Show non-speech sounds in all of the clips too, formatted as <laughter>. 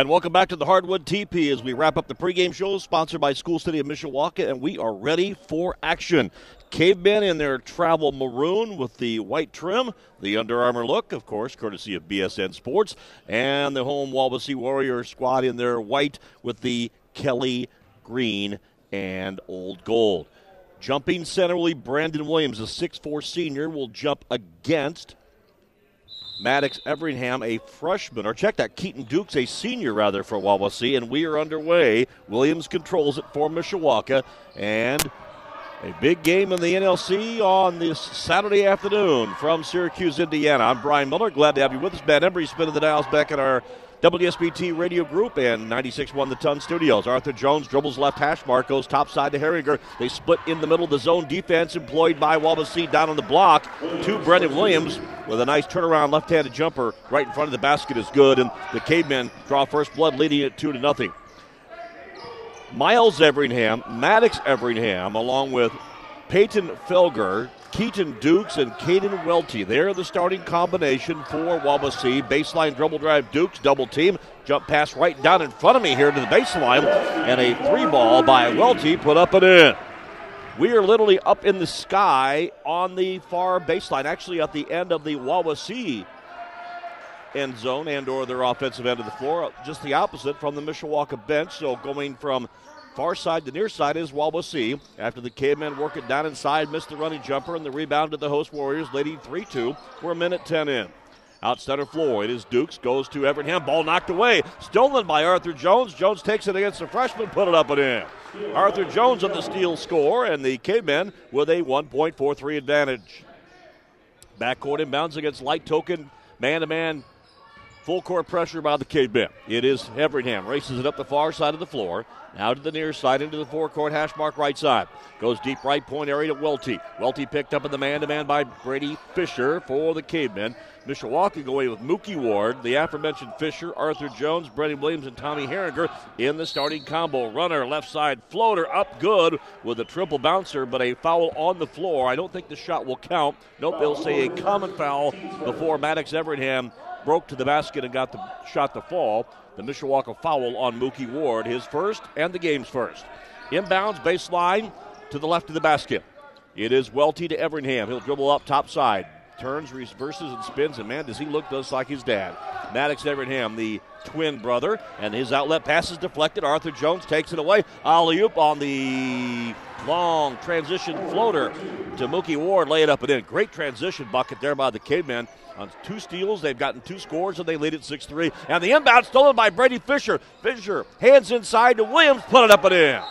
And welcome back to the Hardwood TP as we wrap up the pregame show sponsored by School City of Mishawaka, and we are ready for action. Cavemen in their travel maroon with the white trim, the Under Armour look, of course, courtesy of BSN Sports, and the home Wawasee Warrior squad in their white with the Kelly green and old gold. Jumping center will be Brandon Williams, a 6'4 senior, will jump against Maddox Everingham, a freshman, or check that, Keaton Dukes, a senior rather for Wawasee, and we are underway. Williams controls it for Mishawaka, and a big game in the NLC on this Saturday afternoon from Syracuse, Indiana. I'm Brian Miller. Glad to have you with us. Matt Embry spinning the dials back at our WSBT radio group and 96.1 The Ton Studios. Arthur Jones dribbles left hash mark, goes top side to Herringer. They split in the middle of the zone defense employed by Wawasee down on the block to Brendan Williams with a nice turnaround left-handed jumper right in front of the basket is good, and the Cavemen draw first blood, leading it two to nothing. Miles Everingham, Maddox Everingham, along with Peyton Felger, Keaton Dukes and Caden Welty. They're the starting combination for Wawasee. Baseline dribble drive Dukes, double team. Jump pass right down in front of me here to the baseline. And a three ball by Welty put up and in. We are literally up in the sky on the far baseline, actually at the end of the Wawasee end zone and or their offensive end of the floor. Just the opposite from the Mishawaka bench. So going from Far side to near side is Wawasee. After the cavemen work it down inside, missed the running jumper, and the rebound to the host Warriors, leading 3 2. We're a minute 10 in. Out center floor, it is Dukes, goes to Everingham, ball knocked away, stolen by Arthur Jones. Jones takes it against the freshman, put it up and in. Arthur Jones on the steal score, and the Cavemen with a 1.43 advantage. Backcourt inbounds against light token, man to man Full court pressure by the Cavemen. It is Everingham. Races it up the far side of the floor. Now to the near side into the forecourt hash mark right side. Goes deep right point area to Welty. Welty picked up in the man to man by Brady Fisher for the Cavemen. Mishawaka go away with Mookie Ward, the aforementioned Fisher, Arthur Jones, Brendan Williams, and Tommy Herringer in the starting combo. Runner, left side floater up good with a triple bouncer, but a foul on the floor. I don't think the shot will count. Nope, they'll say a common foul before Maddox Everingham broke to the basket and got the shot to fall. The Mishawaka foul on Mookie Ward, his first and the game's first. Inbounds baseline to the left of the basket. It is Welty to Everingham. He'll dribble up top side, turns, reverses, and spins. And man, does he look just like his dad. Maddox Everingham, the twin brother, and his outlet pass is deflected. Arthur Jones takes it away. Alley oop on the long transition floater to Mookie Ward. Lay it up and in. Great transition bucket there by the Cavemen. On two steals, they've gotten two scores, and they lead at 6 3. And the inbound stolen by Brady Fisher. Fisher hands inside to Williams, put it up and in.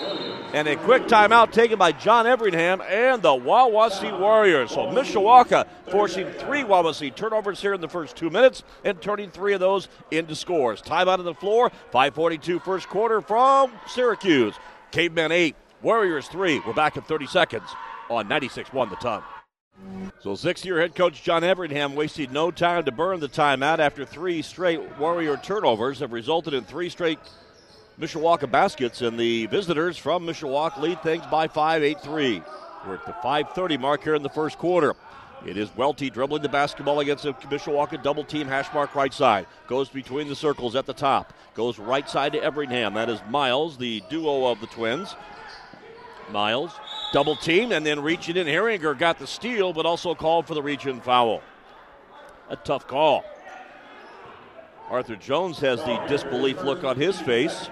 And a quick timeout taken by John Everingham and the Wawasee Warriors. So Mishawaka forcing three Wawasee turnovers here in the first two minutes and turning three of those into scores. Timeout on the floor, 542 first quarter from Syracuse. Cavemen 8, Warriors 3. We're back in 30 seconds on 96 1 the ton. So six-year head coach John Everingham wasted no time to burn the timeout after three straight Warrior turnovers have resulted in three straight Mishawaka baskets, and the visitors from Mishawaka lead things by 5 8 3. We're at the 5.30 mark here in the first quarter. It is Welty dribbling the basketball against a Mishawaka double team hash mark right side. Goes between the circles at the top. Goes right side to Everingham. That is Miles, the duo of the twins. Miles double team and then reaching in. Herringer got the steal, but also called for the reach in foul. A tough call. Arthur Jones has the disbelief look on his face,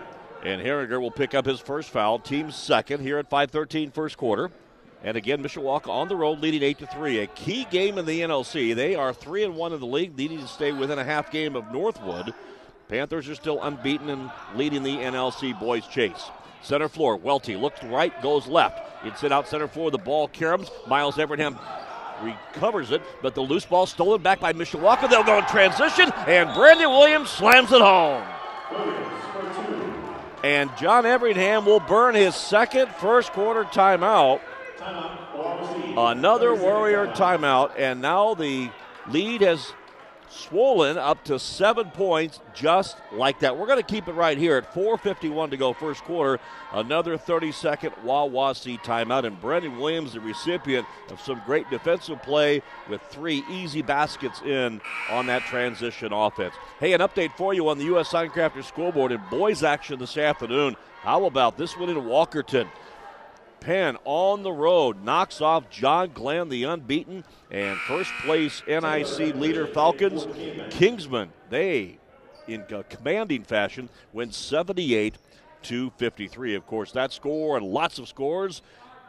and Herringer will pick up his first foul. Team second here at 5:13 first quarter. And again, Mishawaka on the road, leading eight to three. A key game in the NLC. They are three and one in the league, needing to stay within a half game of Northwood. Panthers are still unbeaten and leading the NLC boys chase. Center floor, Welty looks right, goes left. It's it out center floor. The ball caroms. Miles Everingham recovers it, but the loose ball stolen back by Mishawaka. They'll go in transition, and Brandon Williams slams it home. And John Everingham will burn his second first quarter timeout. Another Warrior timeout, and now the lead has swollen up to seven points just like that. We're going to keep it right here at 4.51 to go first quarter. Another 30 second Wawasee timeout. And Brendan Williams, the recipient of some great defensive play with three easy baskets in on that transition offense. Hey, an update for you on the U.S. Signcrafters scoreboard in boys action this afternoon. How about this one in Walkerton? Penn on the road knocks off John Glenn, the unbeaten, and first place NIC leader Falcons. Kingsmen, they, in commanding fashion, win 78 to 53. Of course, that score and lots of scores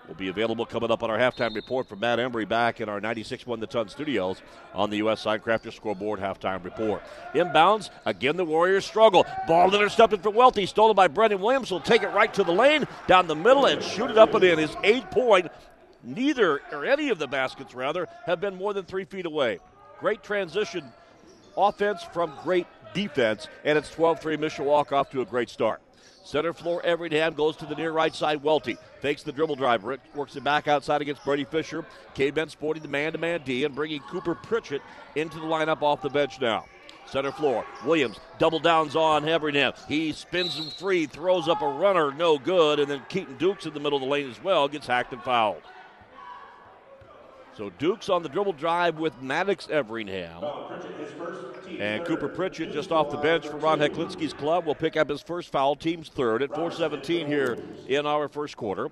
will be available coming up on our halftime report from Matt Embry back in our 96.1 The Ton studios on the U.S. Signcrafters scoreboard halftime report. Inbounds, again the Warriors struggle. Ball intercepted for Welty, stolen by Brendan Williams. Will take it right to the lane, down the middle, and shoot it up and in. His eight point. Neither, or any of the baskets rather, have been more than three feet away. Great transition offense from great defense, and it's 12 3 Mishawaka off to a great start. Center floor, Everingham goes to the near right side. Welty fakes the dribble drive, works it back outside against Brady Fisher. K-Ben sporting the man to man D and bringing Cooper Pritchett into the lineup off the bench now. Center floor, Williams double downs on Everingham. He spins him free, throws up a runner, no good, and then Keaton Dukes in the middle of the lane as well, gets hacked and fouled. So Dukes on the dribble drive with Maddox Everingham. And Cooper Pritchett just off the bench for Ron Heklinski's club will pick up his first foul, team's third at 417 here in our first quarter.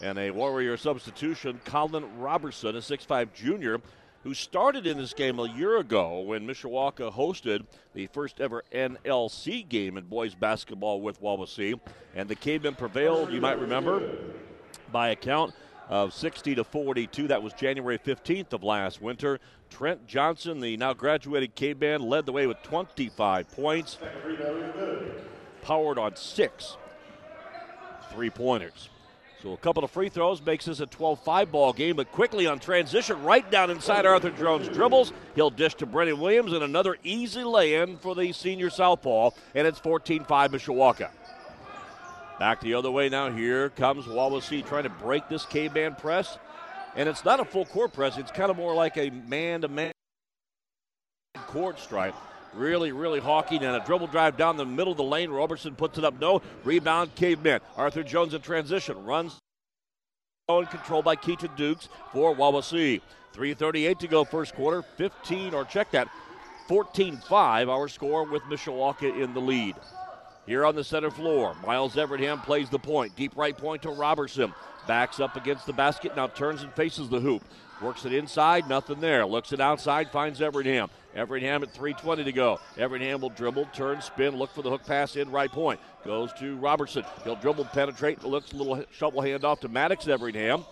And a Warrior substitution, Colin Robertson, a 6'5 junior, who started in this game a year ago when Mishawaka hosted the first ever NLC game in boys basketball with Wawasee. And the Cavemen prevailed, you might remember, by a count of 60 to 42. That was January 15th of last winter. Trent Johnson, the now graduated K band, led the way with 25 points, powered on six three pointers. So a couple of free throws makes this a 12-5 ball game, but quickly on transition, right down inside Arthur Jones dribbles. He'll dish to Brennan Williams and another easy lay-in for the senior southpaw, and it's 14-5 Mishawaka. Back the other way now. Here comes Wawasee trying to break this K band press. And it's not a full court press, it's kind of more like a man to man court strike. Really, really hawking and a dribble drive down the middle of the lane. Robertson puts it up. No. Rebound, caveman. Arthur Jones in transition. Runs in control by Keaton Dukes for Wawasee. 3.38 to go first quarter. 15, or check that, 14 5, our score with Mishawaka in the lead. Here on the center floor, Miles Everingham plays the point. Deep right point to Robertson. Backs up against the basket, now turns and faces the hoop. Works it inside, nothing there. Looks it outside, finds Everingham. Everingham at 3.20 to go. Everingham will dribble, turn, spin, look for the hook pass in right point. Goes to Robertson. He'll dribble, penetrate, looks a little shovel handoff to Maddox Everingham.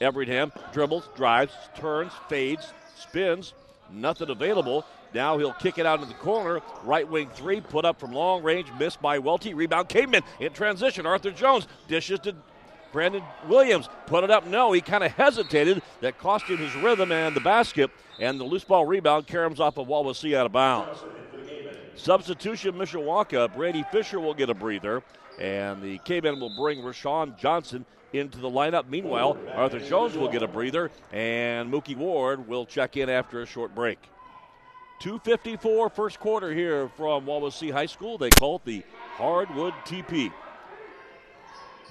Everingham dribbles, drives, turns, fades, spins, nothing available. Now he'll kick it out in the corner. Right wing three, put up from long range, missed by Welty. Rebound, Caveman in transition. Arthur Jones dishes to Brandon Williams. Put it up, no. He kind of hesitated. That cost him his rhythm and the basket. And the loose ball rebound caroms off of Wawasee out of bounds. Substitution, Mishawaka. Brady Fisher will get a breather. And the K-Men will bring Rashawn Johnson into the lineup. Meanwhile, Arthur Jones will get a breather, and Mookie Ward will check in after a short break. 254 first quarter here from Wawasee High School. They call it the Hardwood TP.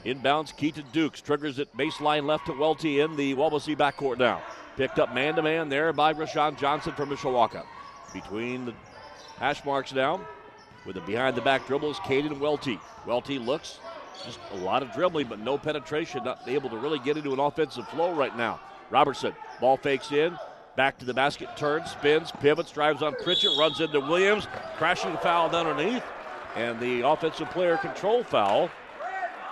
Inbounds Keaton Dukes triggers it baseline left to Welty in the Wawasee backcourt now. Picked up man to man there by Rashawn Johnson from Mishawaka. Between the hash marks now with a behind the back dribble is Caden Welty. Welty looks just a lot of dribbling, but no penetration, not able to really get into an offensive flow right now. Robertson, ball fakes in, Back to the basket, turns, spins, pivots, drives on Pritchett, runs into Williams, crashing foul down underneath, and the offensive player control foul.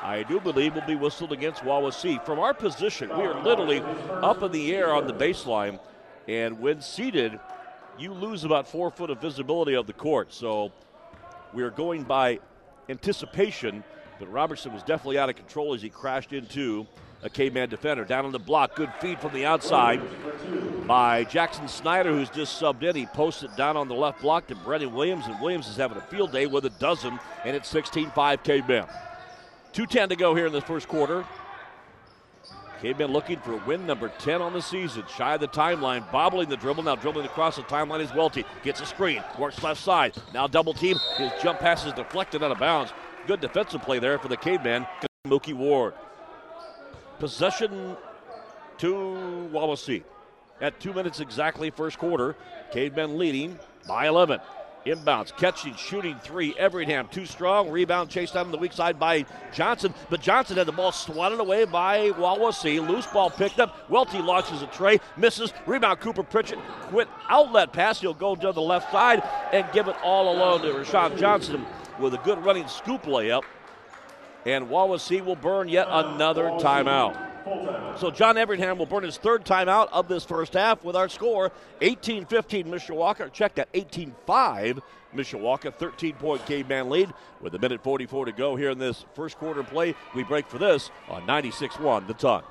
I do believe will be whistled against Wawasee. From our position, we are literally up in the air on the baseline, and when seated, you lose about four foot of visibility of the court. So we are going by anticipation, but Robertson was definitely out of control as he crashed into a K-man defender. Down on the block, good feed from the outside by Jackson Snyder, who's just subbed in. He posts it down on the left block to Brendan Williams, and Williams is having a field day with a dozen, and it's 16-5 K-man. 2.10 to go here in the first quarter. Cavemen looking for win number 10 on the season. Shy of the timeline, bobbling the dribble. Now dribbling across the timeline is Welty. Gets a screen, works left side. Now double team. His jump pass is deflected out of bounds. Good defensive play there for the Caveman. Mookie Ward. Possession to Wawasee. At two minutes exactly, first quarter. Cavemen leading by 11. Inbounds, catching, shooting three. Everingham too strong. Rebound chased down the weak side by Johnson, but Johnson had the ball swatted away by Wawasee. Loose ball picked up. Welty launches a tray, misses. Rebound Cooper Pritchett. Quit outlet pass. He'll go to the left side and give it all alone to Rashawn Johnson with a good running scoop layup. And Wawasee will burn yet another timeout. So John Everingham will burn his third timeout of this first half with our score 18 15 Mishawaka. Check that 18 5 Mishawaka, 13 point caveman lead with a minute 44 to go here in this first quarter play. We break for this on 96 1 the ton.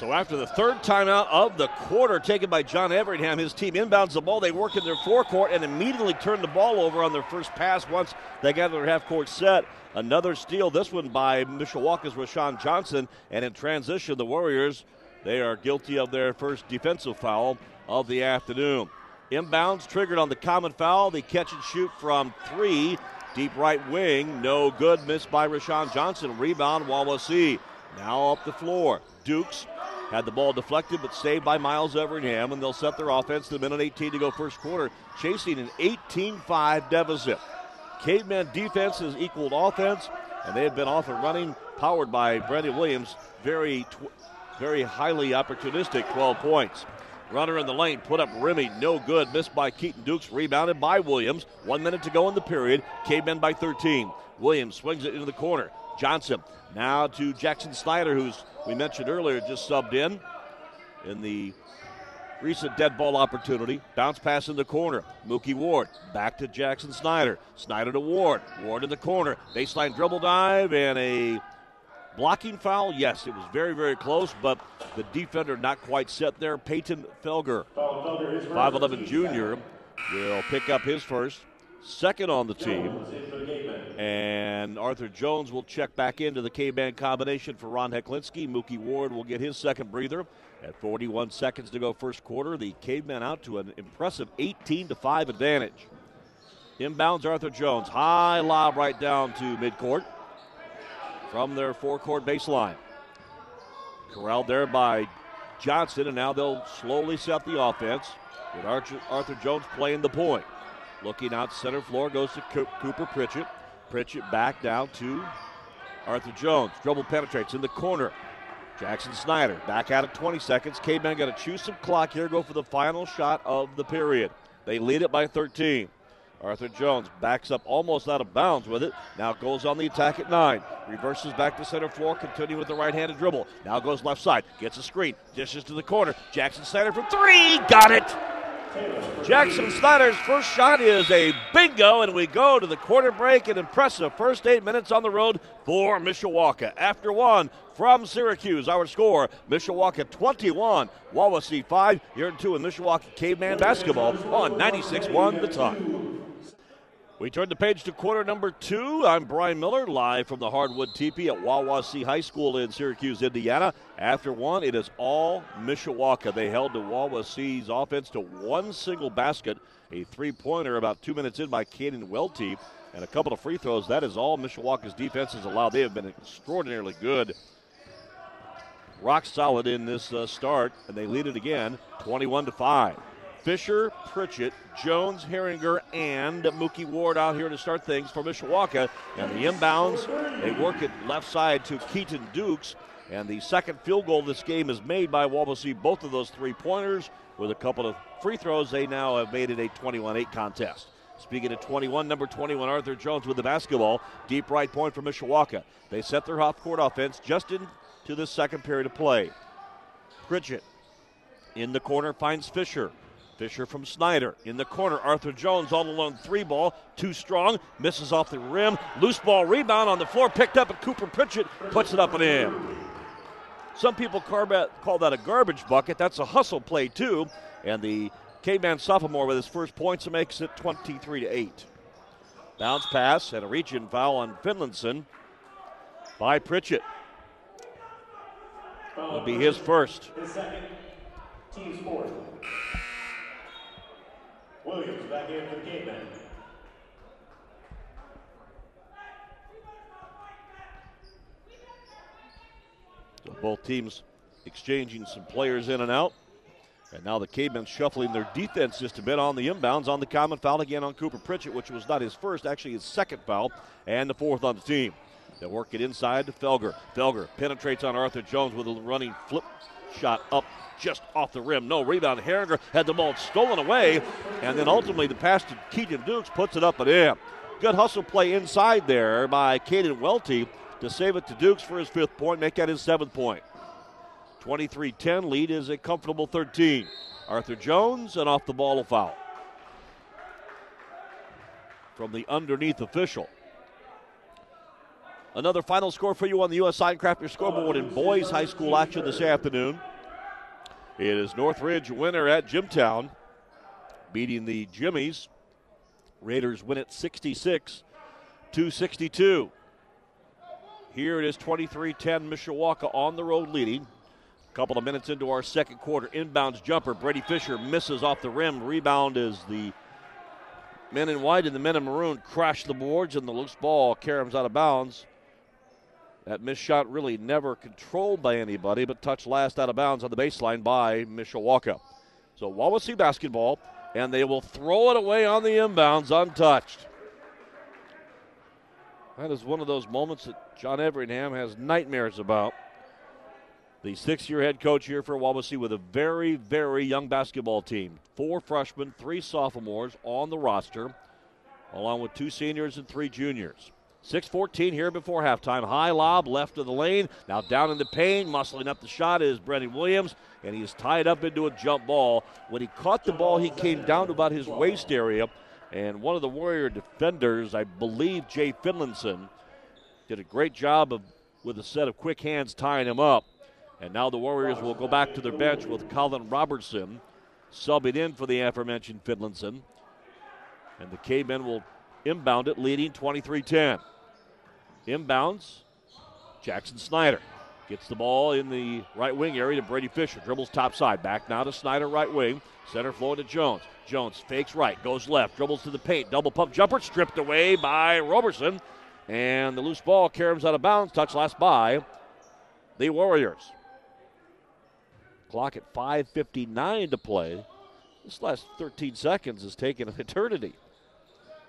So after the third timeout of the quarter taken by John Everingham, his team inbounds the ball. They work in their forecourt and immediately turn the ball over on their first pass once they got their half court set. Another steal, this one by Mishawaka's Rashawn Johnson. And in transition, the Warriors, they are guilty of their first defensive foul of the afternoon. Inbounds triggered on the common foul. The catch and shoot from three. Deep right wing, no good. Missed by Rashawn Johnson. Rebound, Wawasee. Now up the floor. Dukes had the ball deflected, but saved by Miles Everingham, and they'll set their offense to the minute 18 to go first quarter, chasing an 18 5 deficit. Caveman defense has equaled offense, and they have been off and running, powered by Brandon Williams. Very, tw- very highly opportunistic 12 points. Runner in the lane, put up Remy, no good. Missed by Keaton Dukes, rebounded by Williams. One minute to go in the period. Cavemen by 13. Williams swings it into the corner. Johnson now to Jackson Snyder, who's we mentioned earlier just subbed in in the recent dead ball opportunity. Bounce pass in the corner. Mookie Ward back to Jackson Snyder. Snyder to Ward. Ward in the corner. Baseline dribble dive and a blocking foul. Yes, it was very, very close, but the defender not quite set there. Peyton Felger, 5'11 junior, will pick up his first. Second on the team. And Arthur Jones will check back into the K-Band combination for Ron Heklinski. Mookie Ward will get his second breather at 41 seconds to go first quarter. The Cavemen out to an impressive 18 to 5 advantage. Inbounds Arthur Jones. High lob right down to midcourt from their forecourt baseline. Corralled there by Johnson, and now they'll slowly set the offense with Arthur Jones playing the point. Looking out center floor goes to Cooper Pritchett. Pritchett back down to Arthur Jones. Dribble penetrates in the corner. Jackson Snyder back out at 20 seconds. Cavemen got to choose some clock here, go for the final shot of the period. They lead it by 13. Arthur Jones backs up almost out of bounds with it. Now goes on the attack at nine. Reverses back to center floor, continuing with the right handed dribble. Now goes left side, gets a screen, dishes to the corner. Jackson Snyder from three, got it. Jackson Snyder's first shot is a bingo, and we go to the quarter break. An impressive first eight minutes on the road for Mishawaka. After one from Syracuse, our score Mishawaka 21, Wawasee 5. Here in two in Mishawaka Caveman basketball on 96 1 the ton. We turn the page to quarter number two. I'm Brian Miller, live from the Hardwood Teepee at Wawasee High School in Syracuse, Indiana. After one, it is all Mishawaka. They held the Wawasee's offense to one single basket, a three pointer about two minutes in by Caden Welty, and a couple of free throws. That is all Mishawaka's defense has allowed. They have been extraordinarily good. Rock solid in this uh, start, and they lead it again 21 to 5. Fisher, Pritchett, Jones, Herringer, and Mookie Ward out here to start things for Mishawaka. And the inbounds, they work it left side to Keaton Dukes. And the second field goal of this game is made by Wawasee. Both of those three pointers with a couple of free throws. They now have made it a 21 8 contest. Speaking of 21, number 21, Arthur Jones with the basketball. Deep right point for Mishawaka. They set their half court offense just into the second period of play. Pritchett in the corner finds Fisher. Fisher from Snyder. In the corner, Arthur Jones all alone three ball. Too strong. Misses off the rim. Loose ball rebound on the floor. Picked up, and Cooper Pritchett puts it up and in. Some people call that a garbage bucket. That's a hustle play, too. And the Caveman sophomore with his first points makes it 23 to 8. Bounce pass and a region foul on Finlayson by Pritchett. It'll be his first. His second, team's fourth. Williams back in for the Cavemen. So both teams exchanging some players in and out. And now the Cavemen shuffling their defense just a bit on the inbounds on the common foul again on Cooper Pritchett, which was not his first, actually his second foul, and the fourth on the team. They work it inside to Felger. Felger penetrates on Arthur Jones with a running flip shot up just off the rim. No rebound. Herringer had the ball stolen away, and then ultimately the pass to Keaton Dukes puts it up and in. Good hustle play inside there by Caden Welty to save it to Dukes for his fifth point, make that his seventh point. 23 10 lead is a comfortable 13. Arthur Jones, and off the ball, a foul. From the underneath official. Another final score for you on the U.S. Signcrafters scoreboard in boys high school action this afternoon. It is Northridge winner at Jimtown, beating the Jimmies. Raiders win it 66 to 62. Here it is 23 10 Mishawaka on the road leading. A couple of minutes into our second quarter. Inbounds jumper. Brady Fisher misses off the rim. Rebound is the men in white and the men in maroon crash the boards, and the loose ball caroms out of bounds. That missed shot really never controlled by anybody, but touched last out of bounds on the baseline by Mishawaka. So Wawasee basketball, and they will throw it away on the inbounds untouched. That is one of those moments that John Everingham has nightmares about. The six year head coach here for Wawasee with a very, very young basketball team. Four freshmen, three sophomores on the roster, along with two seniors and three juniors. 6-14 here before halftime. High lob left of the lane. Now down in the paint, muscling up the shot is Brendan Williams, and he is tied up into a jump ball. When he caught the ball, he came down to about his waist area, and one of the Warrior defenders, I believe Jay Finlinson, did a great job of with a set of quick hands tying him up. And now the Warriors will go back to their bench with Colin Robertson subbing in for the aforementioned Finlinson. And the Cavemen will inbound it, leading 23 10. Inbounds, Jackson Snyder gets the ball in the right wing area to Brady Fisher. Dribbles top side. Back now to Snyder, right wing. Center floor to Jones. Jones fakes right, goes left, dribbles to the paint. Double pump jumper, stripped away by Robertson. And the loose ball caroms out of bounds. Touch last by the Warriors. Clock at 5.59 to play. This last 13 seconds is taking an eternity.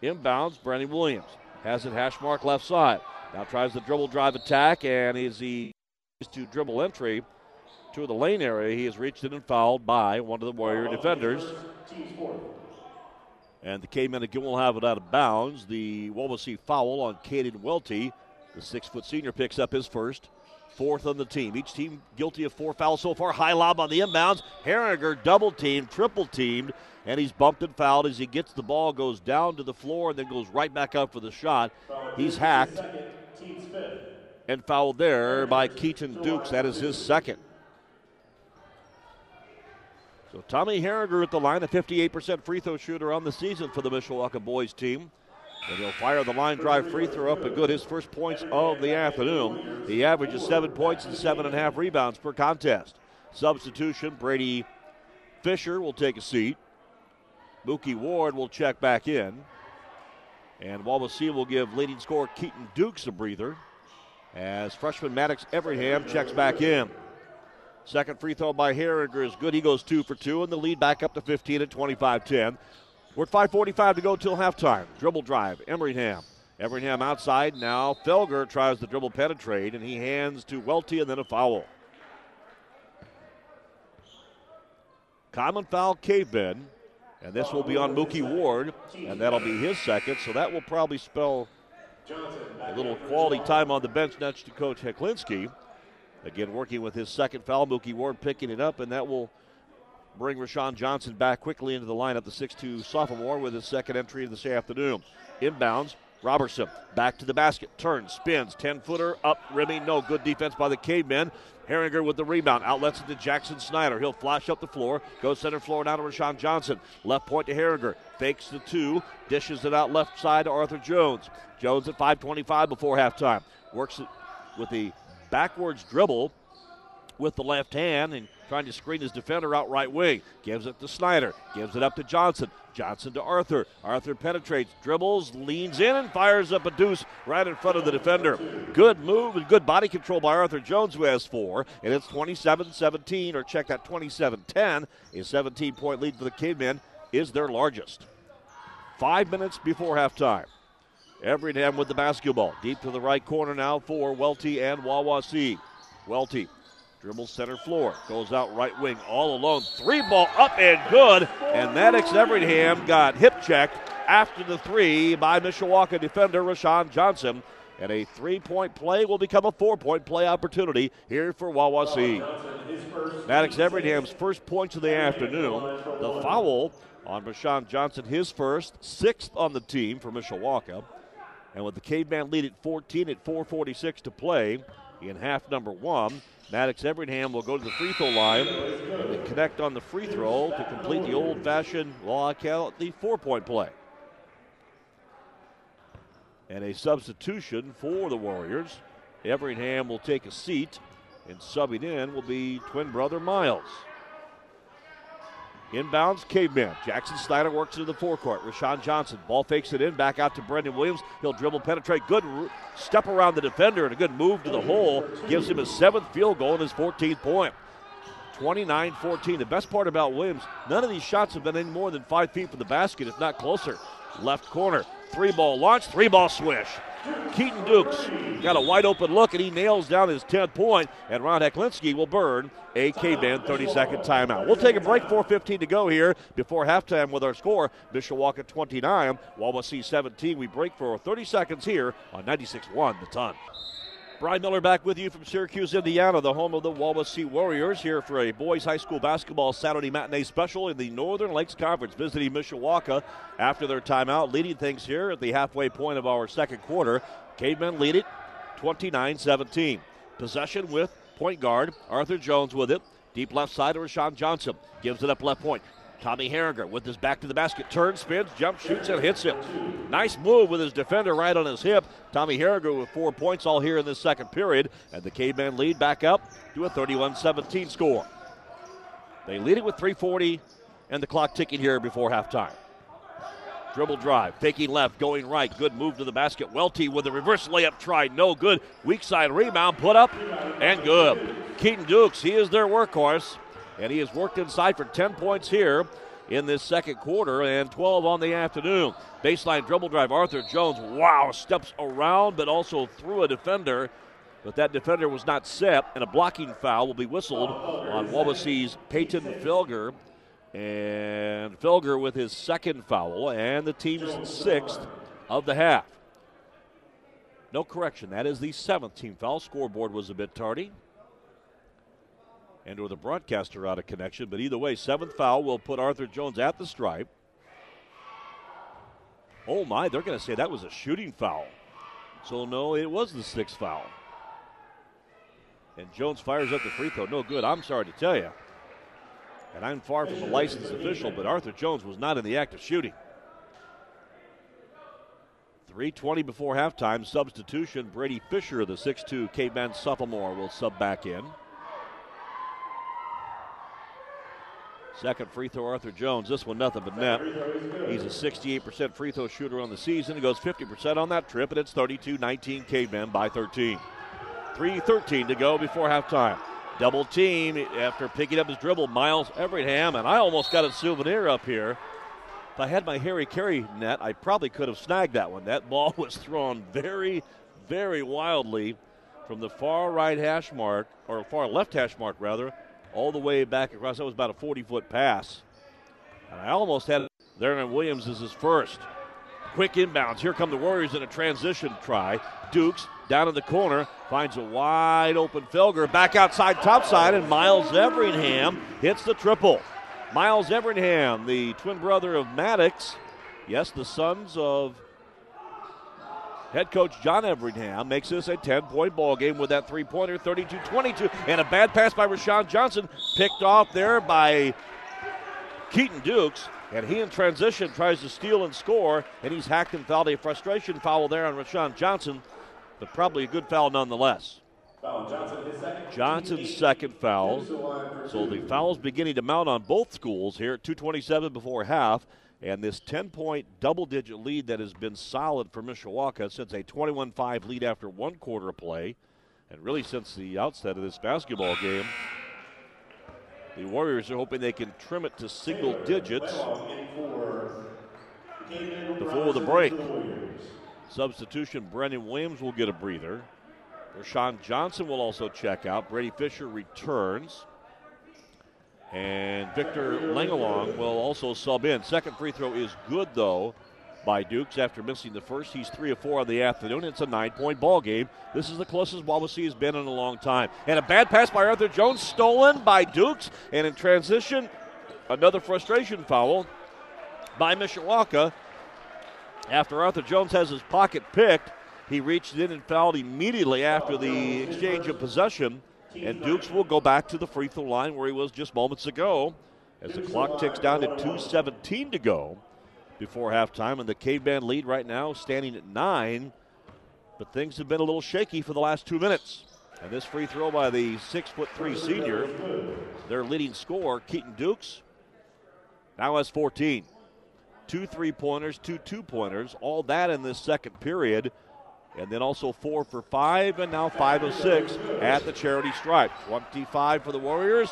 Inbounds, Brennan Williams. Has it hash mark left side. Now tries the dribble drive attack, and as he is to dribble entry to the lane area, he is reached in and fouled by one of the Warrior defenders. And the Cavemen again will have it out of bounds. The Wawasee foul on Caden Welty. The six foot senior picks up his first. Fourth on the team. Each team guilty of four fouls so far. High lob on the inbounds. Herringer double teamed, triple teamed, and he's bumped and fouled as he gets the ball, goes down to the floor, and then goes right back up for the shot. He's hacked and fouled there by Keaton Dukes. That is his second. So Tommy Herringer at the line, a 58% free throw shooter on the season for the Mishawaka boys team. And he'll fire the line drive free throw up and good. His first points of the afternoon. He averages seven points and seven and a half rebounds per contest. Substitution Brady Fisher will take a seat. Mookie Ward will check back in. And Wawasee will give leading scorer Keaton Dukes a breather as freshman Maddox Everingham checks back in. Second free throw by Herringer is good. He goes two for two, and the lead back up to 15 at 25 10. We're at 5.45 to go till halftime. Dribble drive, Everingham. Everingham outside. Now Felger tries to dribble penetrate, and he hands to Welty, and then a foul. Common foul, Cavemen. And this will be on Mookie Ward, and that'll be his second. So that will probably spell a little quality time on the bench next to Coach Heklinski. Again, working with his second foul, Mookie Ward picking it up, and that will bring Rashawn Johnson back quickly into the lineup, the 6'2 sophomore, with his second entry of this afternoon. Inbounds, Robertson back to the basket, turns, spins, 10 footer, up, rimming, no good defense by the Cavemen. Herringer with the rebound, outlets it to Jackson Snyder. He'll flash up the floor, goes center floor down to Rashawn Johnson. Left point to Herringer, fakes the two, dishes it out left side to Arthur Jones. Jones at 5:25 before halftime works it with the backwards dribble with the left hand and trying to screen his defender out right wing. Gives it to Snyder. Gives it up to Johnson. Johnson to Arthur. Arthur penetrates, dribbles, leans in, and fires up a deuce right in front of the defender. Good move and good body control by Arthur Jones, who has four. And it's 27 17, or check that 27 10. A 17 point lead for the Cavemen is their largest. Five minutes before halftime. Everingham with the basketball. Deep to the right corner now for Welty and Wawasee. Welty dribbles center floor. Goes out right wing all alone. Three ball up and good. And Maddox Everingham got hip checked after the three by Mishawaka defender Rashawn Johnson. And a three point play will become a four point play opportunity here for Wawasee. Maddox Everingham's first points of the afternoon. The foul on Rashawn Johnson, his first, sixth on the team for Mishawaka. And with the Caveman lead at 14 at 4.46 to play in half number one, Maddox Everingham will go to the free throw line and connect on the free throw to complete the old fashioned, call it the four point play. And a substitution for the Warriors. Everingham will take a seat, and subbing in will be twin brother Miles. Inbounds, caveman. Jackson Snyder works into the forecourt. Rashawn Johnson, ball fakes it in, back out to Brendan Williams. He'll dribble, penetrate. Good step around the defender and a good move to the hole. Gives him his seventh field goal and his 14th point. 29 14. The best part about Williams, none of these shots have been any more than five feet from the basket, if not closer. Left corner, three ball launch, three ball swish. Keaton Dukes got a wide open look and he nails down his 10th point, and Ron Heklinski will burn a K-Band 30 second timeout. We'll take a break, 4.15 to go here before halftime with our score Mishawaka 29, Wawasee 17. We break for 30 seconds here on 96 1 the ton. Brian Miller back with you from Syracuse, Indiana, the home of the Wawasee Warriors, here for a boys high school basketball Saturday matinee special in the Northern Lakes Conference, visiting Mishawaka after their timeout, leading things here at the halfway point of our second quarter. Cavemen lead it 29 17. Possession with point guard Arthur Jones with it. Deep left side of Rashawn Johnson. Gives it up left point. Tommy Herringer with his back to the basket, turns, spins, jumps, shoots, and hits it. Nice move with his defender right on his hip. Tommy Herringer with four points all here in this second period, and the Cavemen lead back up to a 31 17 score. They lead it with 3.40 and the clock ticking here before halftime. Dribble drive, faking left, going right. Good move to the basket. Welty with a reverse layup try, no good. Weak side rebound, put up, and good. Keaton Dukes, he is their workhorse and he has worked inside for 10 points here in this second quarter and 12 on the afternoon. Baseline dribble drive. Arthur Jones, wow, steps around but also through a defender. But that defender was not set, and a blocking foul will be whistled on Wawasee's Peyton Felger. And Felger with his second foul, and the team's sixth of the half. No correction, that is the seventh team foul. Scoreboard was a bit tardy and or the broadcaster out of connection. But either way, seventh foul will put Arthur Jones at the stripe. Oh my, they're going to say that was a shooting foul. So no, it was the sixth foul. And Jones fires up the free throw. No good. I'm sorry to tell you. And I'm far from a licensed official, but Arthur Jones was not in the act of shooting. 3.20 before halftime. Substitution. Brady Fisher, the 6'2 Caveman sophomore, will sub back in. Second free throw, Arthur Jones. This one, nothing but net. He's a 68% free throw shooter on the season. He goes 50% on that trip, and it's 32 19 Cavemen by 13. 3.13 to go before halftime. Double team after picking up his dribble, Miles Everingham, and I almost got a souvenir up here. If I had my Harry Caray net, I probably could have snagged that one. That ball <laughs> was thrown very, very wildly from the far right hash mark, or far left hash mark rather, all the way back across. That was about a 40 foot pass. And I almost had it there, and Williams is his first. Quick inbounds. Here come the Warriors in a transition try. Dukes down in the corner finds a wide open Felger back outside topside, and Miles Everingham hits the triple. Miles Everingham, the twin brother of Maddox, yes, the sons of Head coach John Everingham makes this a 10 point ball game with that three pointer, 32 22. And a bad pass by Rashawn Johnson, picked off there by Keaton Dukes. And he in transition tries to steal and score, and he's hacked and fouled a frustration foul there on Rashawn Johnson, but probably a good foul nonetheless. Johnson's second foul. So the fouls beginning to mount on both schools here at 227 before half. And this 10 point double digit lead that has been solid for Mishawaka since a 21 5 lead after one quarter of play, and really since the outset of this basketball game. The Warriors are hoping they can trim it to single digits before the break. Substitution Brendan Williams will get a breather. Rashawn Johnson will also check out. Brady Fisher returns. And Victor Langalong will also sub in. Second free throw is good, though, by Dukes after missing the first. He's three of four on the afternoon. It's a nine point ball game. This is the closest Wawasee has been in a long time. And a bad pass by Arthur Jones, stolen by Dukes. And in transition, another frustration foul by Mishawaka. After Arthur Jones has his pocket picked, he reached in and fouled immediately after the exchange of possession. And Dukes will go back to the free throw line where he was just moments ago as the clock ticks down to 2.17 to go before halftime. And the Caveman lead right now standing at nine. But things have been a little shaky for the last two minutes. And this free throw by the six foot three senior, their leading scorer, Keaton Dukes, now has 14. Two three pointers, two two pointers, all that in this second period and then also four for five, and now five of six at the charity stripe. 25 for the Warriors.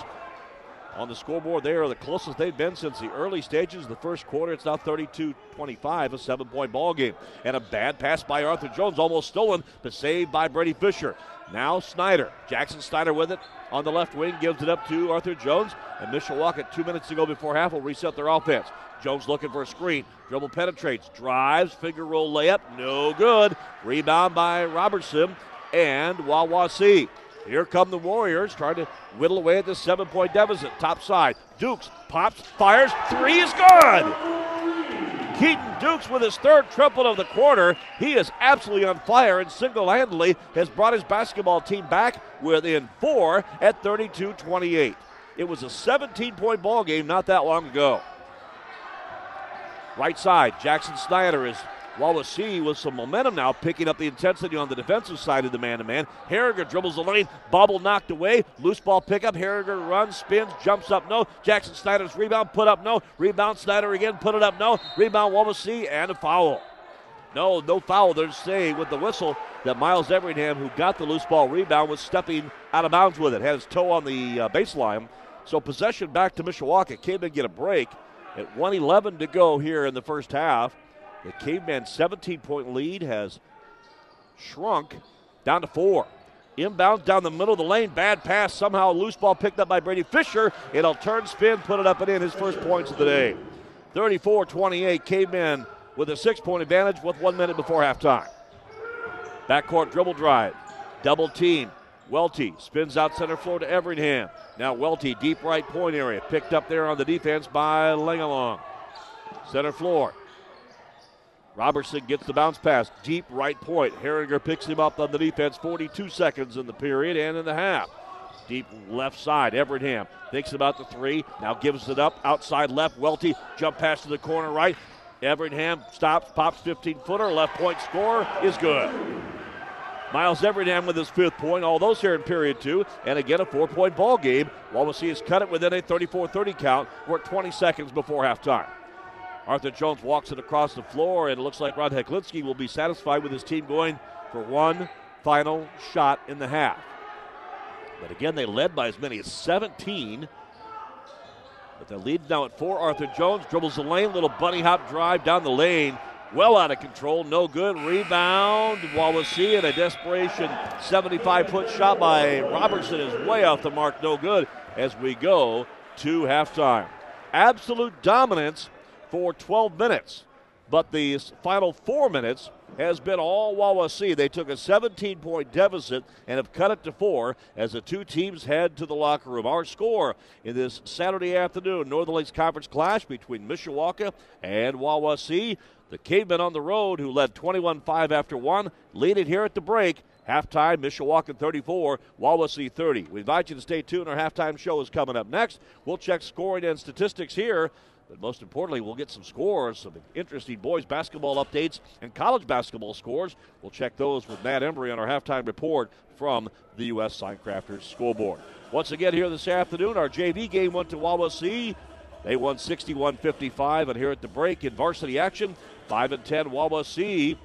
On the scoreboard, they are the closest they've been since the early stages of the first quarter. It's now 32 25, a seven point ball game. And a bad pass by Arthur Jones, almost stolen, but saved by Brady Fisher. Now Snyder. Jackson Snyder with it on the left wing, gives it up to Arthur Jones. And Mishawaka, two minutes to go before half, will reset their offense. Jones looking for a screen. Dribble penetrates, drives, finger roll layup, no good. Rebound by Robertson and Wawasee. Here come the Warriors trying to whittle away at the seven point deficit. Top side. Dukes pops, fires, three is good. Keaton Dukes with his third triple of the quarter. He is absolutely on fire and single handedly has brought his basketball team back within four at 32 28. It was a 17 point ball game not that long ago. Right side, Jackson Snyder is Wawasee with some momentum now, picking up the intensity on the defensive side of the man to man. Harriger dribbles the lane, bobble knocked away, loose ball pickup. Harriger runs, spins, jumps up, no. Jackson Snyder's rebound, put up, no. Rebound, Snyder again, put it up, no. Rebound, Wawasee, and a foul. No, no foul. They're saying with the whistle that Miles Everingham, who got the loose ball rebound, was stepping out of bounds with it, had his toe on the uh, baseline. So possession back to Mishawaka. Cavemen get a break at 111 to go here in the first half. The Caveman 17 point lead has shrunk down to four. Inbound down the middle of the lane. Bad pass. Somehow loose ball picked up by Brady Fisher. It'll turn, spin, put it up and in. His first points of the day. 34 28. Caveman with a six point advantage with one minute before halftime. Backcourt dribble drive. Double team. Welty spins out center floor to Everingham. Now Welty, deep right point area. Picked up there on the defense by Langalong. Center floor. Robertson gets the bounce pass. Deep right point. Harriger picks him up on the defense. 42 seconds in the period and in the half. Deep left side. Everingham thinks about the three. Now gives it up. Outside left. Welty jump pass to the corner right. Everingham stops, pops 15 footer. Left point score is good. Miles Everingham with his fifth point, all those here in period two. And again, a four point ball game. Wawasee has cut it within a 34 30 count. We're 20 seconds before halftime. Arthur Jones walks it across the floor, and it looks like Ron Heklinski will be satisfied with his team going for one final shot in the half. But again, they led by as many as 17. But the lead now at four. Arthur Jones dribbles the lane, little bunny hop drive down the lane. Well out of control, no good. Rebound, Wawasee, and a desperation 75 foot shot by Robertson is way off the mark, no good as we go to halftime. Absolute dominance for 12 minutes. But the final four minutes has been all Wawasee. They took a 17 point deficit and have cut it to four as the two teams head to the locker room. Our score in this Saturday afternoon Northern Lakes Conference clash between Mishawaka and Wawasee. The Cavemen on the road, who led 21 5 after one, lead it here at the break. Halftime, Mishawaka 34, Wawasee 30. We invite you to stay tuned. Our halftime show is coming up next. We'll check scoring and statistics here But most importantly, we'll get some scores, some interesting boys basketball updates, and college basketball scores. We'll check those with Matt Embry on our halftime report from the U.S. Signcrafters School Board. Once again, here this afternoon, our JV game went to Wawasee. They won 61 55, and here at the break in varsity action, 5 and 10 Wawasee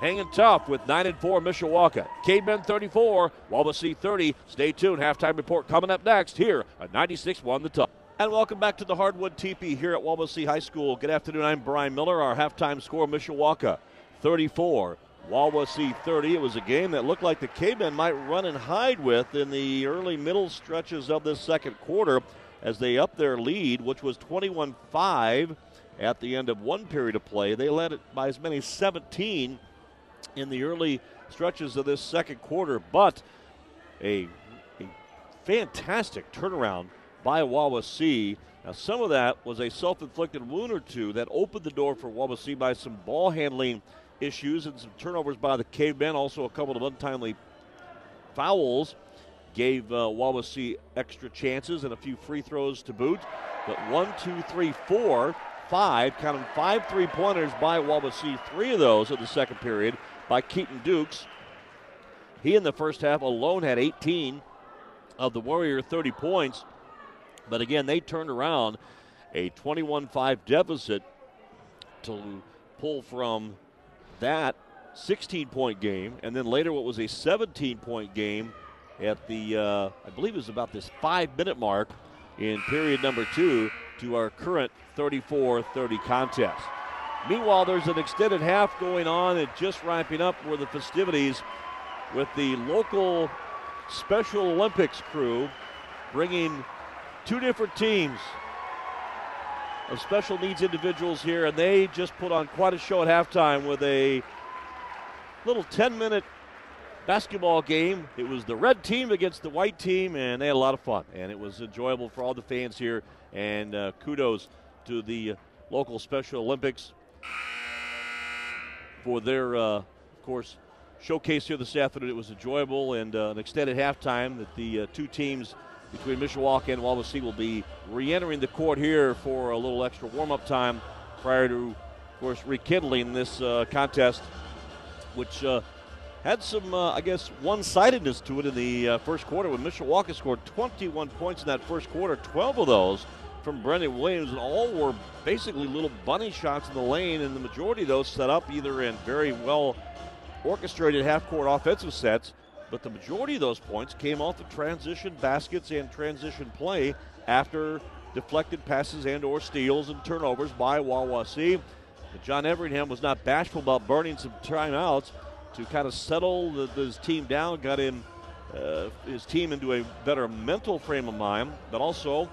hanging tough with 9 and 4 Mishawaka. Cavemen 34, Wawasee 30. Stay tuned. Halftime report coming up next here at 96 1 the ton. And welcome back to the Hardwood Teepee here at Wawasee High School. Good afternoon. I'm Brian Miller. Our halftime score Mishawaka 34, Wawasee 30. It was a game that looked like the Cavemen might run and hide with in the early middle stretches of this second quarter as they upped their lead, which was 21 5 at the end of one period of play. They led it by as many as 17 in the early stretches of this second quarter, but a, a fantastic turnaround by Wawasee. Now, some of that was a self inflicted wound or two that opened the door for Wawasee by some ball handling issues and some turnovers by the Cavemen, also a couple of untimely fouls. Gave uh, Wawasee extra chances and a few free throws to boot. But one, two, three, four, five, counting five three pointers by Wawasee, three of those in the second period by Keaton Dukes. He in the first half alone had 18 of the Warrior 30 points. But again, they turned around a 21 5 deficit to pull from that 16 point game, and then later what was a 17 point game at the, uh, I believe it was about this five minute mark in period number two to our current 34 30 contest. Meanwhile, there's an extended half going on and just wrapping up for the festivities with the local Special Olympics crew bringing two different teams of special needs individuals here, and they just put on quite a show at halftime with a little 10 minute basketball game. It was the red team against the white team, and they had a lot of fun, and it was enjoyable for all the fans here. And uh, kudos to the local Special Olympics for their, uh, of course, showcase here this afternoon. It was enjoyable and uh, an extended halftime that the uh, two teams between Mishawaka and Wawasee will be re-entering the court here for a little extra warm-up time prior to, of course, rekindling this uh, contest, which uh, had some, uh, I guess, one-sidedness to it in the uh, first quarter when Mishawaka scored 21 points in that first quarter, 12 of those from Brendan Williams, and all were basically little bunny shots in the lane, and the majority of those set up either in very well orchestrated half-court offensive sets but the majority of those points came off the transition baskets and transition play after deflected passes and or steals and turnovers by Wawasee. But John Everingham was not bashful about burning some timeouts to kind of settle the, his team down, got him uh, his team into a better mental frame of mind, but also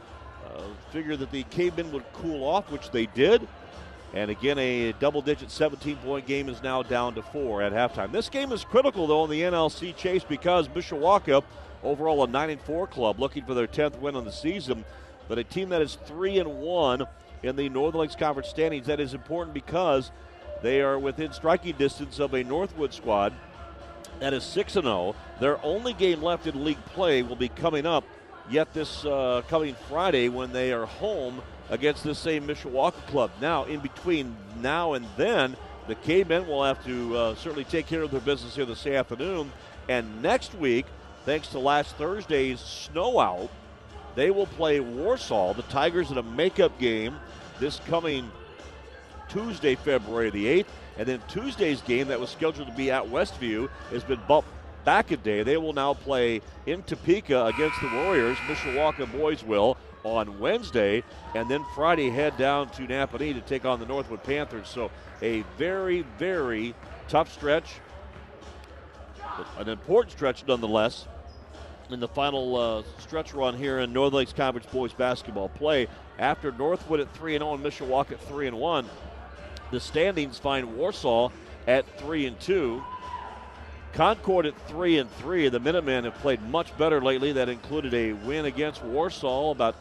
uh, figured that the cavemen would cool off, which they did. And again, a double digit 17 point game is now down to four at halftime. This game is critical, though, in the NLC chase because Mishawaka, overall a 9 and 4 club, looking for their 10th win on the season, but a team that is 3 and 1 in the Northern Lakes Conference standings. That is important because they are within striking distance of a Northwood squad that is 6 0. Their only game left in league play will be coming up yet this uh, coming Friday when they are home against this same Mishawaka club. Now, in between now and then, the Cavemen will have to uh, certainly take care of their business here this afternoon. And next week, thanks to last Thursday's snow out, they will play Warsaw, the Tigers, in a makeup game this coming Tuesday, February the 8th. And then Tuesday's game that was scheduled to be at Westview has been bumped back a day. They will now play in Topeka against the Warriors. Mishawaka boys will on Wednesday, and then Friday head down to Nappanee to take on the Northwood Panthers. So a very, very tough stretch, an important stretch nonetheless. In the final uh, stretch run here in North Lakes Conference boys basketball play, after Northwood at three and zero oh and Mishawaka at three and one, the standings find Warsaw at three and two. Concord at three and three. The Minutemen have played much better lately. That included a win against Warsaw about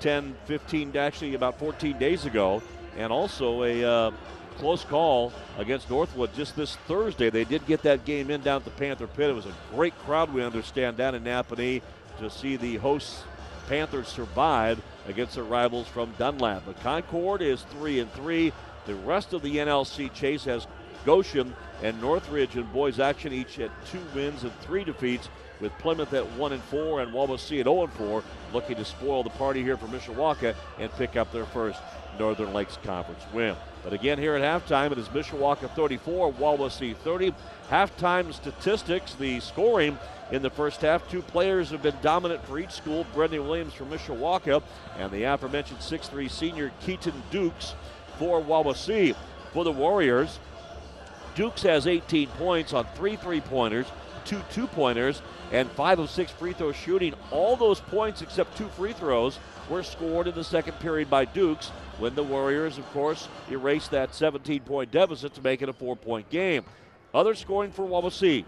10, 15, actually about 14 days ago, and also a uh, close call against Northwood just this Thursday. They did get that game in down at the Panther Pit. It was a great crowd, we understand, down in Nappanee to see the hosts Panthers survive against their rivals from Dunlap. But Concord is three and three. The rest of the NLC chase has Goshen and Northridge in boys action each at two wins and three defeats with Plymouth at 1 and 4 and Wawasee at 0 and 4, looking to spoil the party here for Mishawaka and pick up their first Northern Lakes Conference win. But again, here at halftime, it is Mishawaka 34, Wawasee 30. Halftime statistics, the scoring in the first half. Two players have been dominant for each school. Brendan Williams from Mishawaka and the aforementioned 6'3 senior Keaton Dukes for Wawasee. For the Warriors, Dukes has 18 points on three three pointers, two two pointers, and five of six free throw shooting. All those points, except two free throws, were scored in the second period by Dukes when the Warriors, of course, erased that 17 point deficit to make it a four point game. Other scoring for Wawasee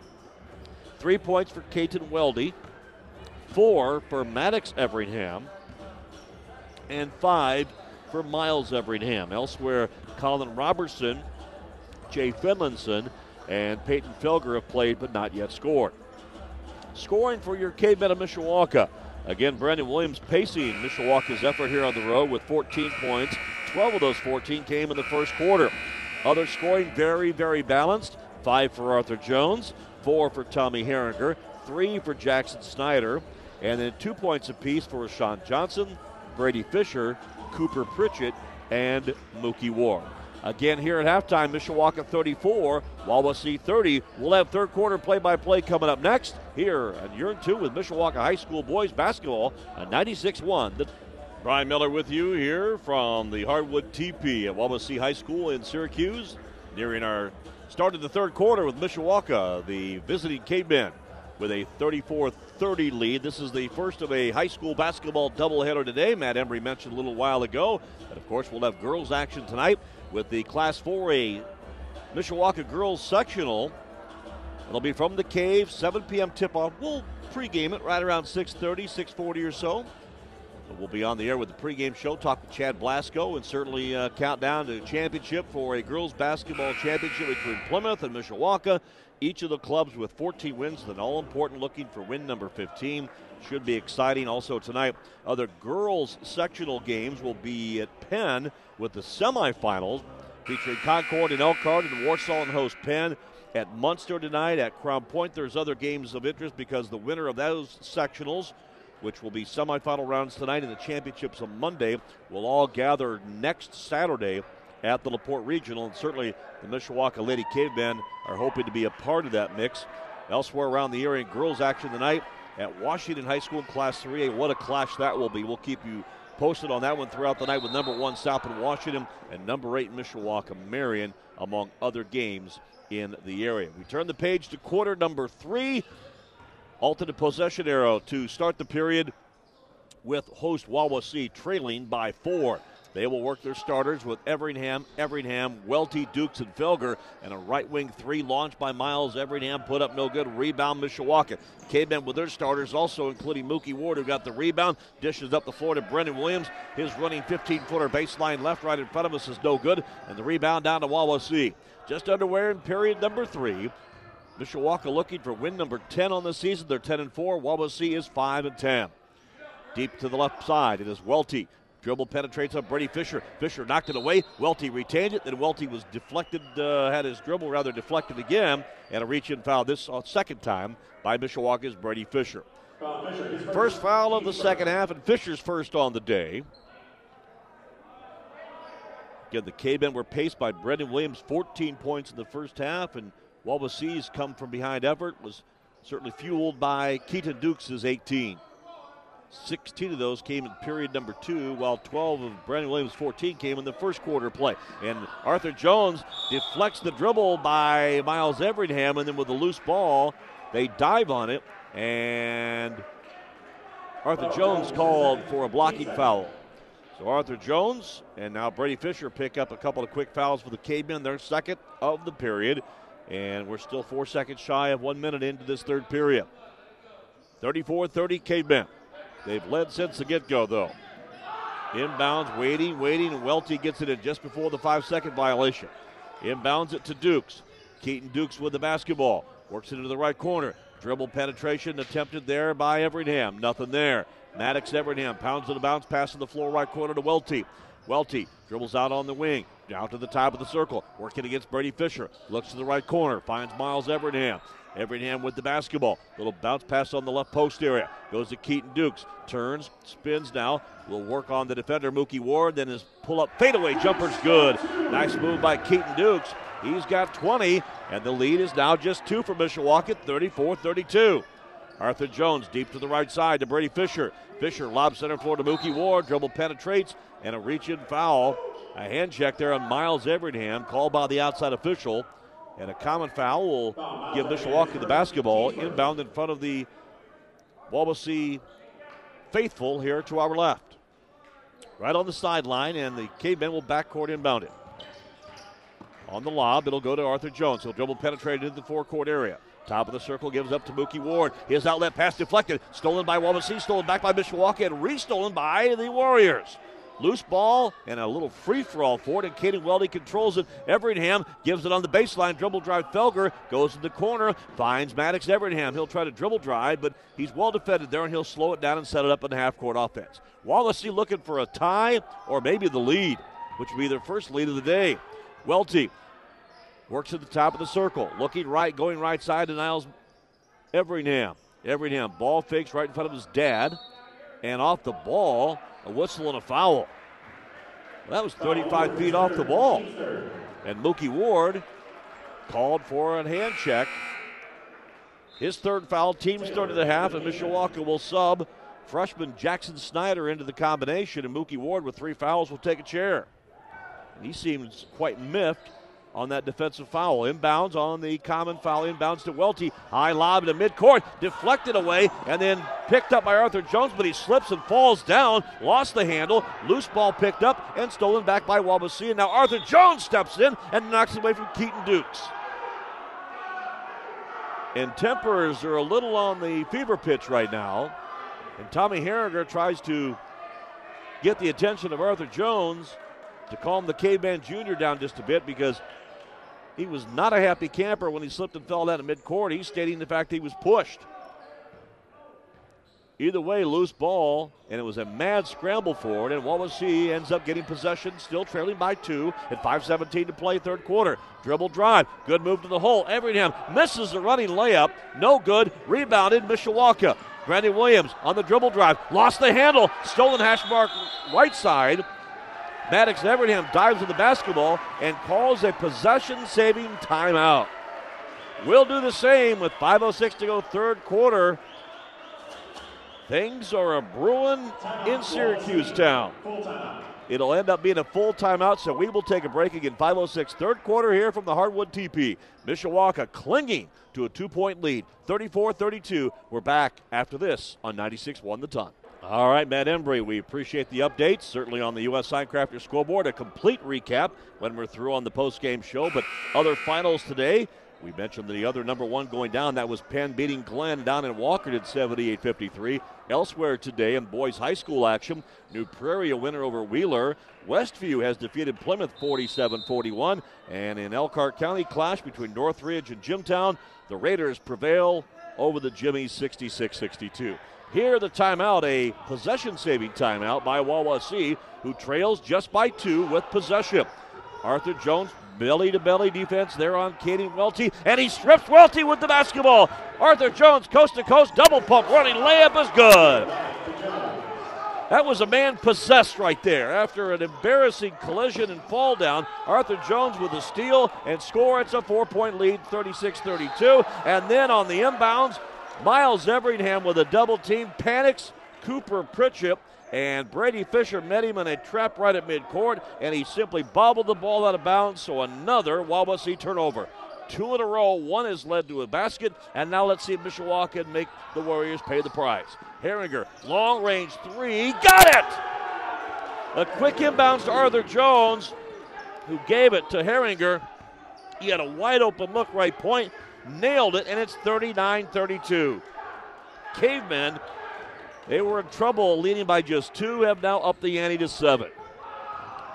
three points for Caden Welty, four for Maddox Everingham, and five for Miles Everingham. Elsewhere, Colin Robertson, Jay Finlinson, and Peyton Felger have played but not yet scored. Scoring for your Cavemen of Mishawaka. Again, Brendan Williams pacing Mishawaka's effort here on the road with 14 points. 12 of those 14 came in the first quarter. Other scoring very, very balanced. Five for Arthur Jones, four for Tommy Herringer, three for Jackson Snyder, and then two points apiece for Sean Johnson, Brady Fisher, Cooper Pritchett, and Mookie Ward. Again, here at halftime, Mishawaka 34, Wawasee 30. We'll have third quarter play by play coming up next here on Yearn 2 with Mishawaka High School boys basketball, a 96 1. Brian Miller with you here from the Hardwood TP at Wawasee High School in Syracuse, nearing our start of the third quarter with Mishawaka, the visiting Cavemen, with a 34 30 lead. This is the first of a high school basketball doubleheader today. Matt Embry mentioned a little while ago. And of course, we'll have girls action tonight with the Class 4A Mishawaka girls sectional. It'll be from the cave, 7 p.m. tip-off. We'll pregame it right around 6:30, 6:40 or so. We'll be on the air with the pregame show, talk with Chad Blasco, and certainly uh, count down to championship for a girls basketball championship between Plymouth and Mishawaka. Each of the clubs with 14 wins, and all important looking for win number 15. Should be exciting. Also tonight, other girls sectional games will be at Penn with the semifinals featuring Concord and Elkhart and Warsaw and host Penn at Munster tonight at Crown Point. There's other games of interest because the winner of those sectionals, which will be semifinal rounds tonight and the championships on Monday, will all gather next Saturday at the LaPorte Regional. And certainly the Mishawaka Lady Cavemen are hoping to be a part of that mix. Elsewhere around the area girls action tonight at Washington High School in Class 3A. What a clash that will be. We'll keep you posted on that one throughout the night with number one South in Washington and number eight Mishawaka Marian, among other games in the area. We turn the page to quarter number three. Alternate possession arrow to start the period with host Wawasee trailing by four. They will work their starters with Everingham, Everingham, Welty, Dukes, and Felger, and a right wing three launched by Miles Everingham put up no good. Rebound Mishawaka. Cavemen with their starters, also including Mookie Ward, who got the rebound, dishes up the floor to Brendan Williams. His running 15 footer baseline left, right in front of us is no good, and the rebound down to Wawasee. Just underway in period number three. Mishawaka looking for win number 10 on the season. They're 10 and 4. Wawasee is 5 and 10. Deep to the left side, it is Welty Dribble penetrates on Brady Fisher. Fisher knocked it away. Welty retained it. Then Welty was deflected, uh, had his dribble rather deflected again, and a reach in foul this uh, second time by Mishawaka's Brady Fisher. First foul of the second half, and Fisher's first on the day. Again, the K-Men were paced by Brendan Williams, 14 points in the first half, and Wawasee's come from behind effort was certainly fueled by Keaton Dukes' 18. 16 of those came in period number two, while 12 of Brendan Williams' 14 came in the first quarter play. And Arthur Jones deflects the dribble by Miles Everingham, and then with a loose ball, they dive on it, and Arthur Jones called for a blocking foul. So Arthur Jones and now Brady Fisher pick up a couple of quick fouls for the Cavemen, their second of the period. And we're still four seconds shy of one minute into this third period. 34 30 Cavemen. They've led since the get go, though. Inbounds, waiting, waiting, and Welty gets it in just before the five second violation. Inbounds it to Dukes. Keaton Dukes with the basketball. Works it into the right corner. Dribble penetration attempted there by Everingham. Nothing there. Maddox Everingham pounds to the bounce, pass to the floor right corner to Welty. Welty dribbles out on the wing, down to the top of the circle, working against Brady Fisher. Looks to the right corner, finds Miles Everingham. Everingham with the basketball. Little bounce pass on the left post area. Goes to Keaton Dukes. Turns, spins now. Will work on the defender, Mookie Ward. Then his pull up fadeaway jumper's good. Nice move by Keaton Dukes. He's got 20, and the lead is now just two for Mishawaka, 34 32. Arthur Jones deep to the right side to Brady Fisher. Fisher lob center floor to Mookie Ward. Dribble penetrates and a reach in foul. A hand check there on Miles Everingham, called by the outside official. And a common foul will give Mishawaka the basketball inbound in front of the Wawasee faithful here to our left. Right on the sideline, and the Cavemen will backcourt inbound it. On the lob, it'll go to Arthur Jones. He'll dribble penetrate into the forecourt area. Top of the circle gives up to Mookie Ward. His outlet pass deflected. Stolen by Wawasee, stolen back by Mishawaka, and restolen by the Warriors. Loose ball and a little free for all for it, and Caden Welty controls it. Everingham gives it on the baseline. Dribble drive. Felger goes to the corner, finds Maddox Everingham. He'll try to dribble drive, but he's well defended there, and he'll slow it down and set it up in the half court offense. Wawasee looking for a tie or maybe the lead, which would be their first lead of the day. Welty works at the top of the circle, looking right, going right side to Miles Everingham. Everingham ball fakes right in front of his dad, and off the ball a whistle and a foul. That was 35 feet off the ball. And Mookie Ward called for a hand check. His third foul, team started the half, and Mishawaka will sub freshman Jackson Snyder into the combination, and Mookie Ward with three fouls will take a chair. And he seems quite miffed on that defensive foul. Inbounds on the common foul. Inbounds to Welty. High lob to midcourt. Deflected away and then picked up by Arthur Jones, but he slips and falls down. Lost the handle. Loose ball picked up and stolen back by Wawasee. And now Arthur Jones steps in and knocks it away from Keaton Dukes. And tempers are a little on the fever pitch right now. And Tommy Herringer tries to get the attention of Arthur Jones to calm the caveman junior down just a bit because he was not a happy camper when he slipped and fell down at midcourt. He's stating the fact he was pushed. Either way, loose ball, and it was a mad scramble for it, and Wawasee ends up getting possession, still trailing by two, at 5.17 to play, third quarter. Dribble drive, good move to the hole. Everingham misses the running layup, no good, rebounded Mishawaka. Brendan Williams on the dribble drive, lost the handle, stolen hash mark right side. Maddox Everingham dives to the basketball and calls a possession saving timeout. We'll do the same with 5.06 to go, third quarter. Things are a brewing in Syracuse town. It'll end up being a full timeout, so we will take a break again. 5.06, third quarter here from the Hardwood TP. Mishawaka clinging to a two point lead, 34 32. We're back after this on 96 1 the ton. All right, Matt Embry, we appreciate the updates. Certainly on the U.S. Signcrafter scoreboard, a complete recap when we're through on the post-game show. But other finals today, we mentioned the other number one going down. That was Penn beating Glenn down in Walker at 78 53. Elsewhere today in boys high school action, New Prairie a winner over Wheeler. Westview has defeated Plymouth 47 41. And in Elkhart County, clash between Northridge and Jimtown, the Raiders prevail over the Jimmies 66 62. Here, the timeout, a possession saving timeout by Wawasee, who trails just by two with possession. Arthur Jones, belly to belly defense there on Caden Welty, and he strips Welty with the basketball. Arthur Jones, coast to coast, double pump running layup is good. That was a man possessed right there. After an embarrassing collision and fall down, Arthur Jones with a steal and score. It's a four point lead, 36 32. And then on the inbounds, Miles Everingham with a double team, panics Cooper Pritchett, and Brady Fisher met him in a trap right at midcourt, and he simply bobbled the ball out of bounds, so another Wawasee turnover. Two in a row, one has led to a basket, and now let's see if Mishawaka make the Warriors pay the price. Herringer, long range three, got it! A quick inbounds to Arthur Jones, who gave it to Herringer. He had a wide open look right point, nailed it, and it's 39 32. Cavemen, they were in trouble leading by just two, have now upped the ante to seven.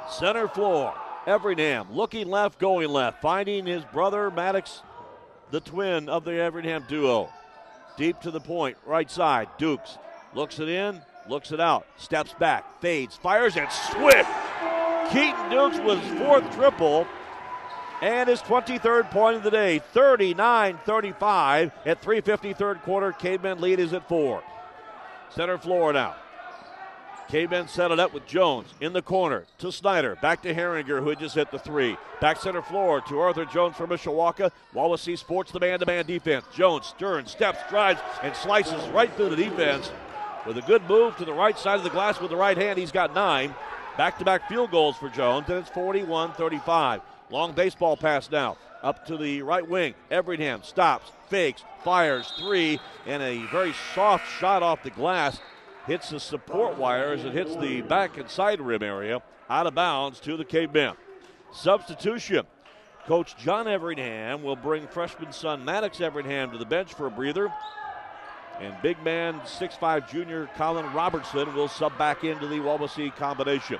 Center floor, Everingham looking left, going left, finding his brother Maddox, the twin of the Everingham duo. Deep to the point, right side, Dukes looks it in, looks it out, steps back, fades, fires, and swift. Keaton Dukes was fourth triple and his 23rd point of the day, 39-35 at 3:50 third quarter. Cavemen lead is at four. Center floor now. Cavemen set it up with Jones in the corner to Snyder. Back to Herringer, who had just hit the three. Back center floor to Arthur Jones for Mishawaka. Wawasee Sports the man to man defense. Jones, turns, steps, drives, and slices right through the defense with a good move to the right side of the glass with the right hand. He's got nine. Back to back field goals for Jones, and it's 41 35. Long baseball pass now. Up to the right wing. Everingham stops, fakes, fires three, and a very soft shot off the glass hits the support wire as it hits the back and side rim area. Out of bounds to the cavemen. Substitution. Coach John Everingham will bring freshman son Maddox Everingham to the bench for a breather. And big man, 6'5 junior Colin Robertson will sub back into the Wawasee combination.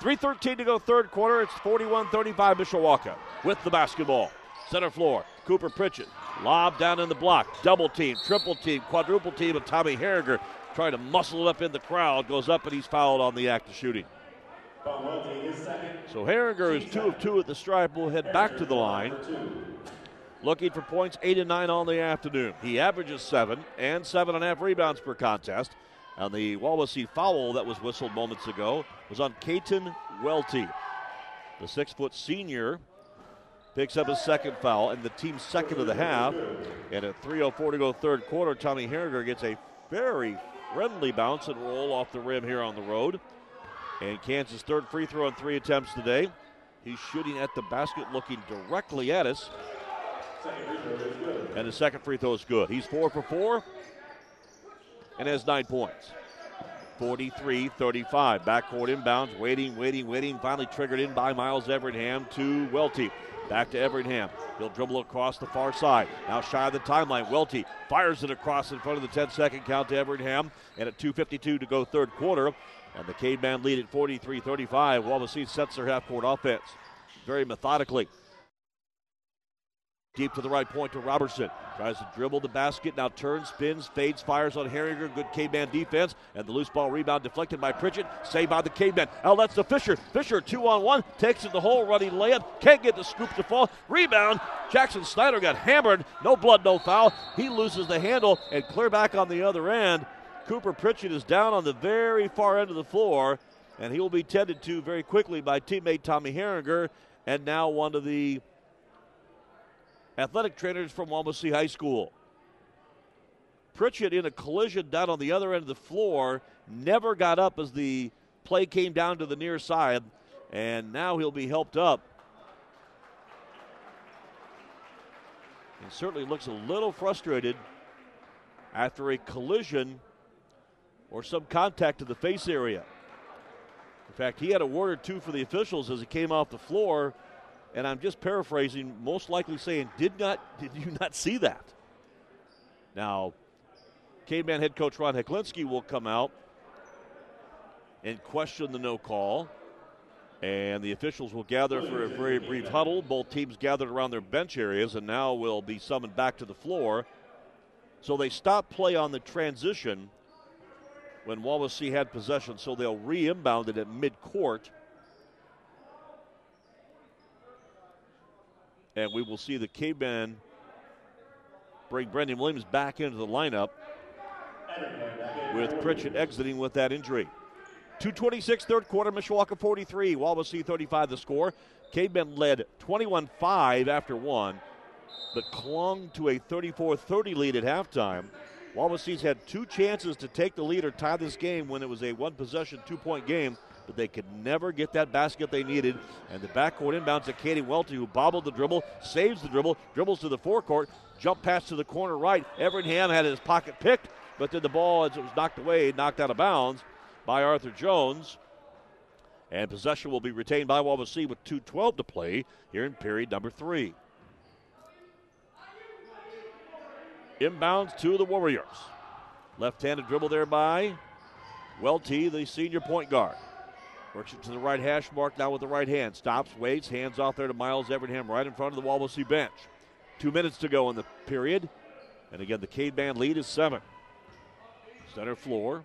3.13 to go, third quarter. It's 41 35 Mishawaka with the basketball. Center floor, Cooper Pritchett. Lob down in the block. Double team, triple team, quadruple team of Tommy Herringer trying to muscle it up in the crowd. Goes up and he's fouled on the act of shooting. So Herringer is two of two at the stripe. Will head back to the line. Looking for points, eight and nine on the afternoon. He averages seven and seven and a half rebounds per contest. And the Wawasee foul that was whistled moments ago was on Caden Welty. The six foot senior picks up his second foul and the team's second of the half. And at 3.04 to go, third quarter, Tommy Herringer gets a very friendly bounce and roll off the rim here on the road. And Kansas' third free throw in three attempts today. He's shooting at the basket, looking directly at us. And the second free throw is good. He's four for four and has nine points. 43 35. Backcourt inbounds, waiting, waiting, waiting. Finally triggered in by Miles Everingham to Welty. Back to Everingham. He'll dribble across the far side. Now shy of the timeline. Welty fires it across in front of the 10 second count to Everingham. And at 2.52 to go, third quarter. And the Caveman lead at 43 35 while the Seed sets their half court offense very methodically. Deep to the right point to Robertson. Tries to dribble the basket, now turns, spins, fades, fires on Herringer. Good Caveman defense. And the loose ball rebound deflected by Pritchett. Saved by the. Now that's to Fisher. Fisher two on one. Takes it the hole, running layup. Can't get the scoop to fall. Rebound. Jackson Snyder got hammered. No blood, no foul. He loses the handle and clear back on the other end. Cooper Pritchett is down on the very far end of the floor. And he will be tended to very quickly by teammate Tommy Herringer. And now one of the athletic trainers from Wawasee High School. Pritchett in a collision down on the other end of the floor, never got up as the play came down to the near side, and now he'll be helped up. And certainly looks a little frustrated after a collision or some contact to the face area. In fact, he had a word or two for the officials as he came off the floor and I'm just paraphrasing, most likely saying, "Did not <laughs> did you not see that?" Now, Caveman head coach Ron Heklinski will come out and question the no call, and the officials will gather for a very brief huddle. Both teams gathered around their bench areas, and now will be summoned back to the floor. So they stop play on the transition when Wawasee had possession, so they'll re-inbound it at mid-court And we will see the Cavemen bring Brendan Williams back into the lineup with Pritchett exiting with that injury. 226 third quarter, Mishawaka 43, Wawasee 35 the score. Cavemen led 21-5 after one, but clung to a 34-30 lead at halftime. Wawasee's had two chances to take the lead or tie this game when it was a one possession, two point game but they could never get that basket they needed. And the backcourt inbounds to Katie Welty, who bobbled the dribble, saves the dribble, dribbles to the forecourt, jump pass to the corner right. Everingham had his pocket picked, but then the ball, as it was knocked away, knocked out of bounds by Arthur Jones. And possession will be retained by Wawasee with 2.12 to play here in period number three. Inbounds to the Warriors. Left handed dribble there by Welty, the senior point guard. Works it to the right hash mark now with the right hand. Stops, waits, hands off there to Miles Everingham right in front of the Wawasee bench. Two minutes to go in the period. And again, the Caveman lead is seven. Center floor.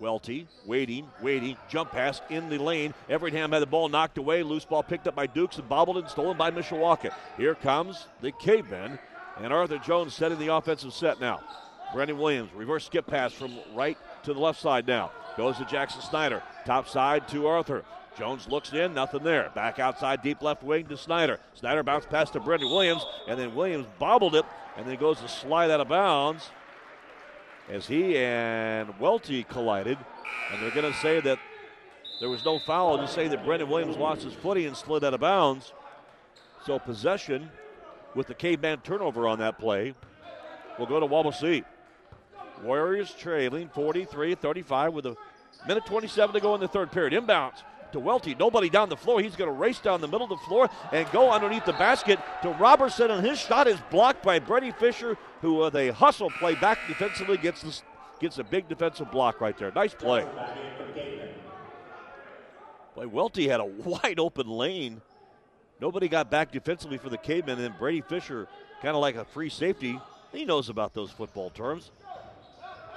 Welty waiting, waiting, jump pass in the lane. Everingham had the ball knocked away. Loose ball picked up by Dukes and bobbled and stolen by Mishawaka. Here comes the cavemen, and Arthur Jones setting the offensive set now. Brendan Williams, reverse skip pass from right to the left side now. Goes to Jackson Snyder. Top side to Arthur. Jones looks in, nothing there. Back outside, deep left wing to Snyder. Snyder bounced past to Brendan Williams, and then Williams bobbled it, and then goes to slide out of bounds as he and Welty collided. And they're going to say that there was no foul, just say that Brendan Williams lost his footing and slid out of bounds. So possession with the caveman turnover on that play will go to Wawasee. Warriors trailing 43 35 with a minute 27 to go in the third period. Inbounds to Welty. Nobody down the floor. He's going to race down the middle of the floor and go underneath the basket to Robertson, and his shot is blocked by Brady Fisher, who with a hustle play back defensively gets this, gets a big defensive block right there. Nice play. Boy, Welty had a wide open lane. Nobody got back defensively for the Cavemen, and Brady Fisher, kind of like a free safety, he knows about those football terms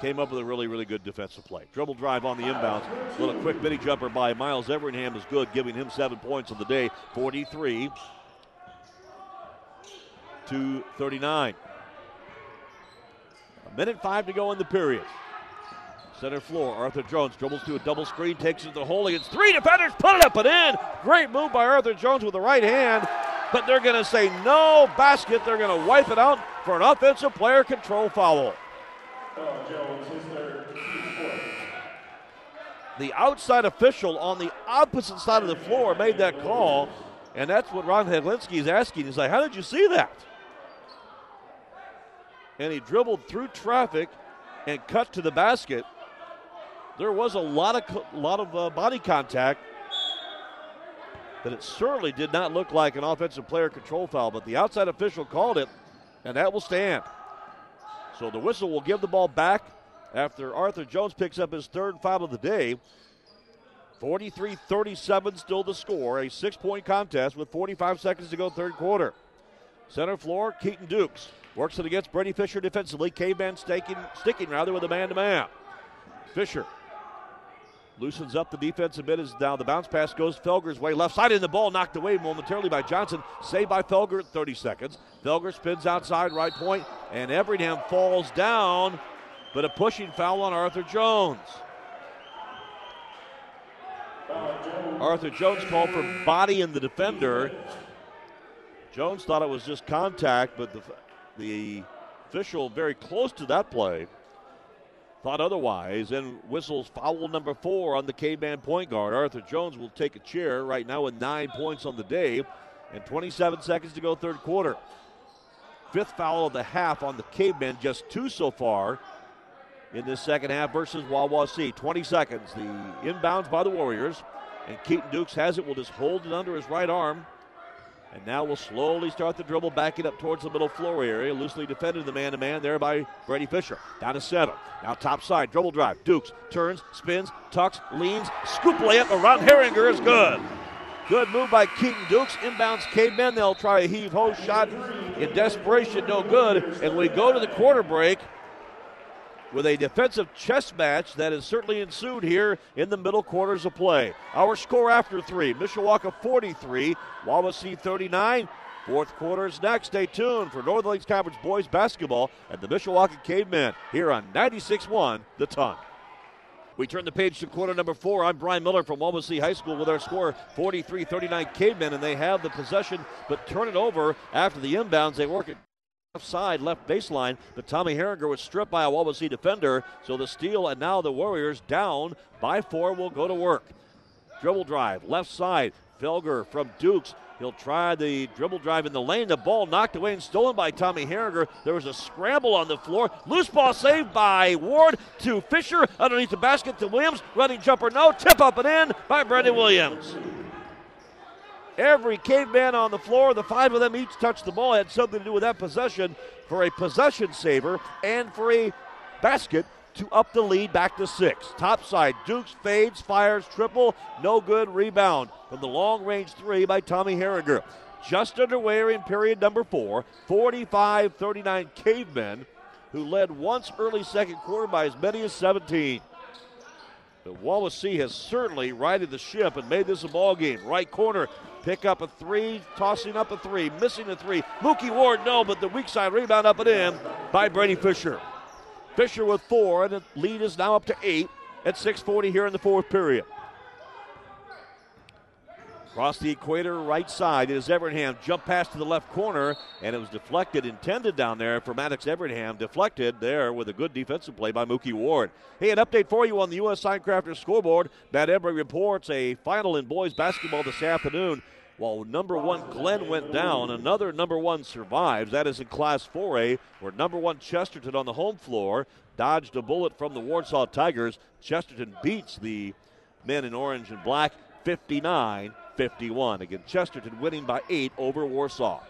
came up with a really, really good defensive play. Dribble drive on the inbounds. Little quick mini jumper by Miles Everingham is good, giving him seven points on the day. 43 to 39. A minute five to go in the period. Center floor, Arthur Jones dribbles to a double screen, takes it to the hole against three defenders, put it up and in. Great move by Arthur Jones with the right hand, but they're going to say no basket. They're going to wipe it out for an offensive player control foul. The outside official on the opposite side of the floor made that call, and that's what Ron Heklinski is asking. He's like, How did you see that? And he dribbled through traffic and cut to the basket. There was a lot of lot of uh, body contact, but it certainly did not look like an offensive player control foul. But the outside official called it, and that will stand. So the whistle will give the ball back after Arthur Jones picks up his third foul of the day. 43 37 still the score. A six point contest with 45 seconds to go, third quarter. Center floor, Keaton Dukes works it against Brady Fisher defensively. Caveman staking, sticking rather with a man to man. Fisher Loosens up the defense a bit as now the bounce pass goes Felger's way. Left side in the ball knocked away momentarily by Johnson. Saved by Felger at 30 seconds. Felger spins outside right point, and Everingham falls down, but a pushing foul on Arthur Jones. Arthur Jones called for body in the defender. Jones thought it was just contact, but the, the official very close to that play thought otherwise and whistles foul number four on the caveman point guard. Arthur Jones will take a chair right now with nine points on the day and 27 seconds to go, third quarter. Fifth foul of the half on the caveman, just two so far in this second half versus Wawasee. 20 seconds. The inbounds by the Warriors. And Keaton Dukes has it, will just hold it under his right arm and now we'll slowly start the dribble, backing up towards the middle floor area. Loosely defended the man to man there by Brady Fisher. Down to center. Now top side, dribble drive. Dukes turns, spins, tucks, leans, scoop layup around Herringer is good. Good move by Keaton Dukes. Inbounds cavemen. They'll try a heave ho shot in desperation, no good. And we go to the quarter break with a defensive chess match that has certainly ensued here in the middle quarters of play. Our score after three Mishawaka 43, Wawasee 39. Fourth quarter is next. Stay tuned for Northern Lakes Conference boys basketball and the Mishawaka Cavemen here on 96 1 The Ton. We turn the page to quarter number four. I'm Brian Miller from Wawasee High School with our score 43 39 Cavemen, and they have the possession but turn it over after the inbounds. They work it left side, left baseline, but Tommy Herringer was stripped by a Wawasee defender. So the steal, and now the Warriors down by four will go to work. Dribble drive, left side. Felger from Dukes. He'll try the dribble drive in the lane. The ball knocked away and stolen by Tommy Herringer. There was a scramble on the floor. Loose ball saved by Ward to Fisher. Underneath the basket to Williams. Running jumper, no. Tip up and in by Brendan Williams. Every caveman on the floor, the five of them each touched the ball, had something to do with that possession for a possession saver and for a basket to up the lead back to six. Top side, Dukes fades, fires, triple, no good, rebound from the long range three by Tommy Herringer. Just underway in period number four, 45 39 Cavemen, who led once early second quarter by as many as 17. But Wawasee has certainly righted the ship and made this a ball game. Right corner, pick up a three, tossing up a three, missing a three. Mookie Ward, no, but the weak side rebound up and in by Brady Fisher. Fisher with four, and the lead is now up to eight at 6:40 here in the fourth period. Across the equator, right side is Everingham. Jump pass to the left corner, and it was deflected, intended down there for Maddox Everingham. Deflected there with a good defensive play by Mookie Ward. Hey, an update for you on the U.S. Sign Signcrafters scoreboard. Matt Embry reports a final in boys basketball this afternoon. While number one Glenn went down, another number one survives. That is in Class 4A, where number one Chesterton on the home floor dodged a bullet from the Warsaw Tigers. Chesterton beats the men in orange and black 59 51. Again, Chesterton winning by eight over Warsaw.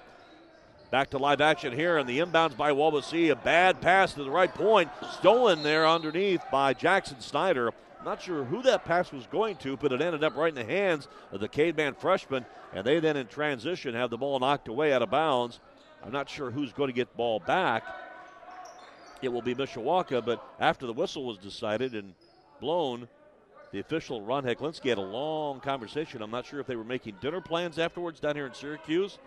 Back to live action here, and the inbounds by Wawasee. A bad pass to the right point, stolen there underneath by Jackson Snyder. Not sure who that pass was going to, but it ended up right in the hands of the caveman freshman, and they then in transition have the ball knocked away out of bounds. I'm not sure who's going to get the ball back. It will be Mishawaka, but after the whistle was decided and blown, the official, Ron Heklinski, had a long conversation. I'm not sure if they were making dinner plans afterwards down here in Syracuse.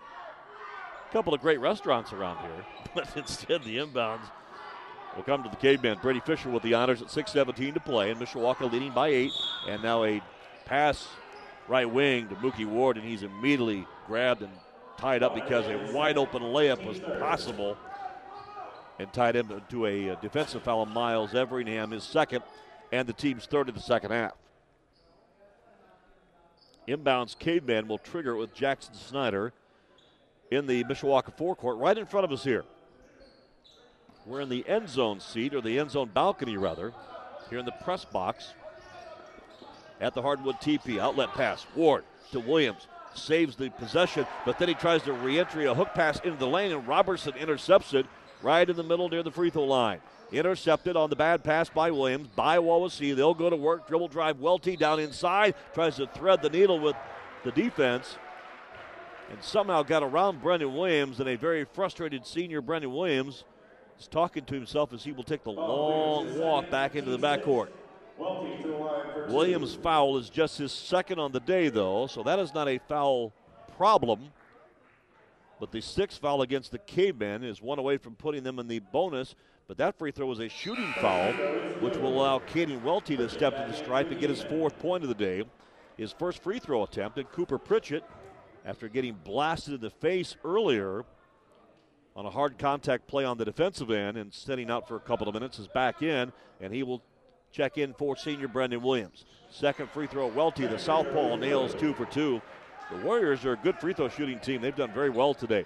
A couple of great restaurants around here, <laughs> but instead the inbounds will come to the caveman. Brady Fisher with the honors at 6.17 to play, and Mishawaka leading by eight. And now a pass right wing to Mookie Ward, and he's immediately grabbed and tied up because a wide open layup was possible and tied him to a defensive foul Miles Everingham, his second and the team's third in the second half. Inbounds Caveman will trigger with Jackson Snyder in the Mishawaka forecourt right in front of us here. We're in the end zone seat, or the end zone balcony rather, here in the press box at the Hardwood TP. Outlet pass. Ward to Williams. Saves the possession, but then he tries to re entry a hook pass into the lane, and Robertson intercepts it right in the middle near the free throw line. Intercepted on the bad pass by Williams by Wawasee. They'll go to work. Dribble drive. Welty down inside. Tries to thread the needle with the defense. And somehow got around Brendan Williams. And a very frustrated senior Brendan Williams is talking to himself as he will take the long walk back into the backcourt. Williams' foul is just his second on the day, though, so that is not a foul problem. But the sixth foul against the Cavemen is one away from putting them in the bonus. But that free throw was a shooting foul, which will allow Caden Welty to step to the stripe and get his fourth point of the day. His first free throw attempt, and Cooper Pritchett, after getting blasted in the face earlier on a hard contact play on the defensive end and sitting out for a couple of minutes, is back in, and he will check in for senior Brendan Williams. Second free throw, Welty, the southpaw, nails two for two. The Warriors are a good free throw shooting team. They've done very well today.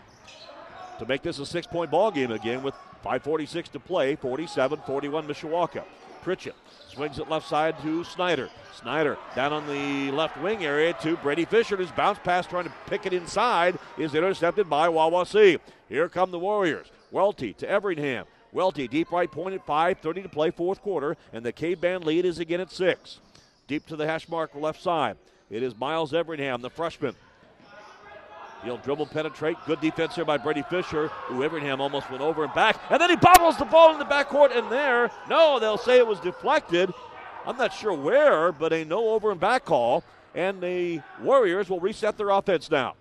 To make this a six point ball game again with 5.46 to play, 47 41 Mishawaka. Pritchett swings it left side to Snyder. Snyder down on the left wing area to Brady Fisher. His bounce pass trying to pick it inside is intercepted by Wawasee. Here come the Warriors. Welty to Everingham. Welty deep right point at 5, 30 to play, fourth quarter, and the K band lead is again at 6. Deep to the hash mark left side. It is Miles Everingham, the freshman. He'll dribble penetrate. Good defense here by Brady Fisher, who Everingham almost went over and back. And then he bobbles the ball in the backcourt, and there, no, they'll say it was deflected. I'm not sure where, but a no over and back call. And the Warriors will reset their offense now.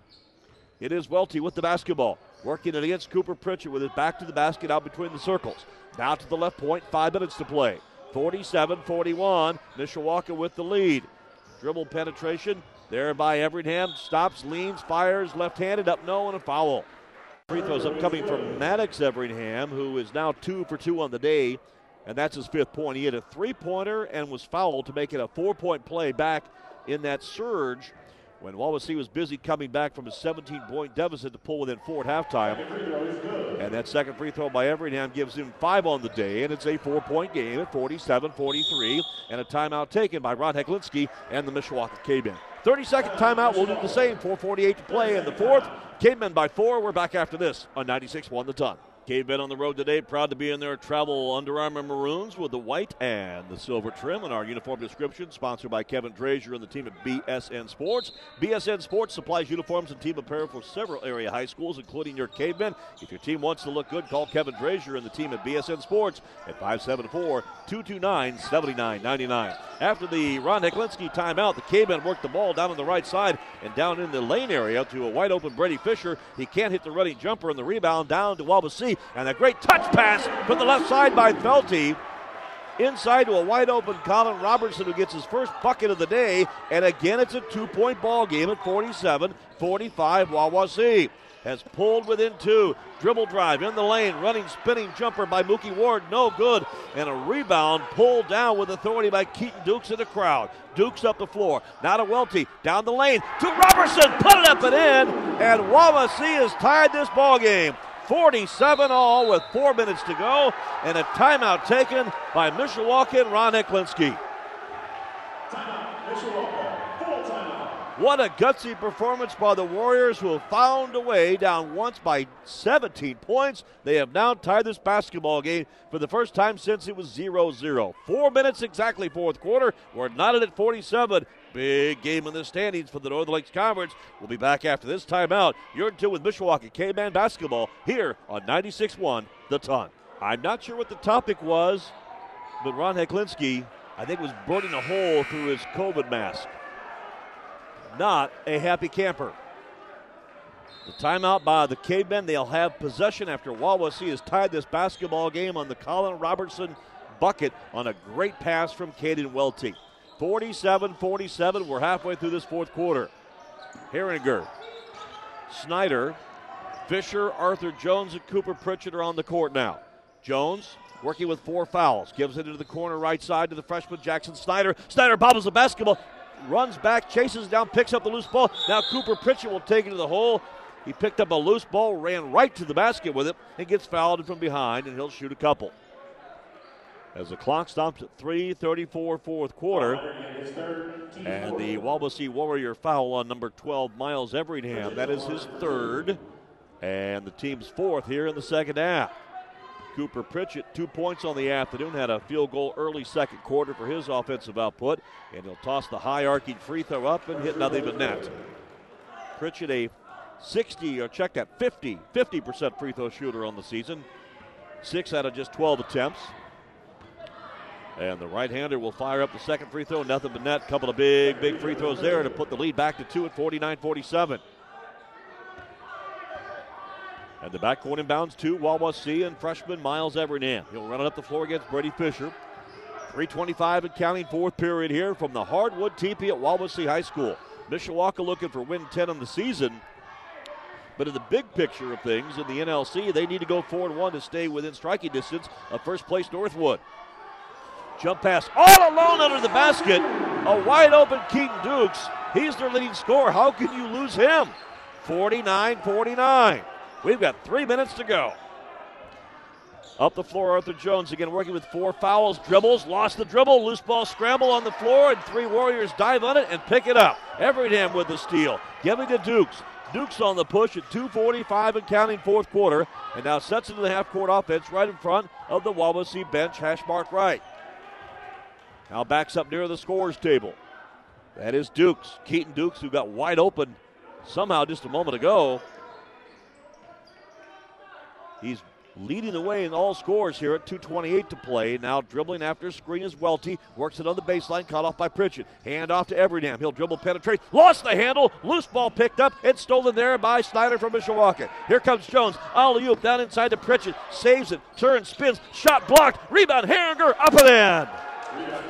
It is Welty with the basketball. Working it against Cooper Pritchett with his back to the basket out between the circles. Now to the left point, five minutes to play. 47 41. Mishawaka with the lead. Dribble penetration there by Everingham. Stops, leans, fires, left handed up, no, and a foul. Free throws upcoming from Maddox Everingham, who is now two for two on the day, and that's his fifth point. He had a three pointer and was fouled to make it a four point play back in that surge when Wawasee was busy coming back from a 17 point deficit to pull within four at halftime. And that second free throw by Everingham gives him five on the day, and it's a four point game at 47 43, and a timeout taken by Ron Heklinski and the Mishawaka Cavemen. 30 second timeout, we'll do the same. 4.48 to play in the fourth. Cavemen by four. We're back after this on 96 1 the ton. Cavemen on the road today, proud to be in their travel Under Armour maroons with the white and the silver trim in our uniform description. Sponsored by Kevin Drazier and the team at BSN Sports. BSN Sports supplies uniforms and team apparel for several area high schools, including your Cavemen. If your team wants to look good, call Kevin Drazier and the team at BSN Sports at 574 229 7999. After the Ron Heklinski timeout, the Cavemen worked the ball down on the right side and down in the lane area to a wide open Brady Fisher. He can't hit the running jumper and the rebound down to Wawasee. And a great touch pass from the left side by Welty. Inside to a wide open Colin Robertson who gets his first bucket of the day. And again, it's a two point ball game at 47 45 Wawasee has pulled within two. Dribble drive in the lane, running spinning jumper by Mookie Ward, no good. And a rebound pulled down with authority by Keaton Dukes in the crowd. Dukes up the floor. Now to Welty, down the lane to Robertson, put it up and in. And Wawasee has tied this ball game. 47 all with four minutes to go, and a timeout taken by Mishawaka Ron timeout. What a gutsy performance by the Warriors, who have found a way down once by 17 points. They have now tied this basketball game for the first time since it was 0 0. Four minutes exactly, fourth quarter. We're knotted at 47. Big game in the standings for the Northern Lakes Conference. We'll be back after this timeout. You're in two with Mishawaka Caveman basketball here on 96.1 The Ton. I'm not sure what the topic was, but Ron Heklinski, I think, was burning a hole through his COVID mask not a happy camper. The timeout by the Cavemen. They'll have possession after Wawasee has tied this basketball game on the Colin Robertson bucket on a great pass from Caden Welty. 47 47. We're halfway through this fourth quarter. Herringer, Snyder, Fisher, Arthur Jones, and Cooper Pritchett are on the court now. Jones working with four fouls. Gives it into the corner right side to the freshman Jackson Snyder. Snyder bobbles the basketball runs back, chases down, picks up the loose ball. Now Cooper Pritchett will take it to the hole. He picked up a loose ball, ran right to the basket with it, and gets fouled from behind, and he'll shoot a couple. As the clock stops at 3:34 fourth quarter, and the Wawasee Warrior foul on number 12, Miles Everingham. That is his third, and the team's fourth here in the second half. Cooper Pritchett, two points on the afternoon, had a field goal early second quarter for his offensive output, and he'll toss the high arcing free throw up and hit nothing but net. Pritchett, a 60, or check that, 50, 50% free throw shooter on the season, six out of just 12 attempts. And the right hander will fire up the second free throw, nothing but net. Couple of big, big free throws there to put the lead back to two at 49 47. And the backcourt inbounds to Wawasee and freshman Miles Everingham. He'll run it up the floor against Brady Fisher. 325 and counting fourth period here from the hardwood teepee at Wawasee High School. Mishawaka looking for win 10 on the season. But in the big picture of things in the NLC, they need to go 4 and 1 to stay within striking distance of first place Northwood. Jump pass all alone under the basket. A wide open Keaton Dukes. He's their leading scorer. How can you lose him? 49 49. We've got three minutes to go. Up the floor, Arthur Jones again working with four fouls, dribbles, lost the dribble, loose ball scramble on the floor, and three Warriors dive on it and pick it up. Everingham with the steal, giving to Dukes. Dukes on the push at 2.45 and counting fourth quarter, and now sets into the half court offense right in front of the Wawasee bench, hash mark right. Now backs up near the scores table. That is Dukes. Keaton Dukes, who got wide open somehow just a moment ago. He's leading the way in all scores here at 2.28 to play. Now dribbling after screen is Welty. Works it on the baseline, cut off by Pritchett. Hand off to Everingham. He'll dribble, penetrate. Lost the handle. Loose ball picked up. It's stolen there by Snyder from Mishawaka. Here comes Jones. Alley oop down inside to Pritchett. Saves it. Turns, spins. Shot blocked. Rebound. Herringer up and in.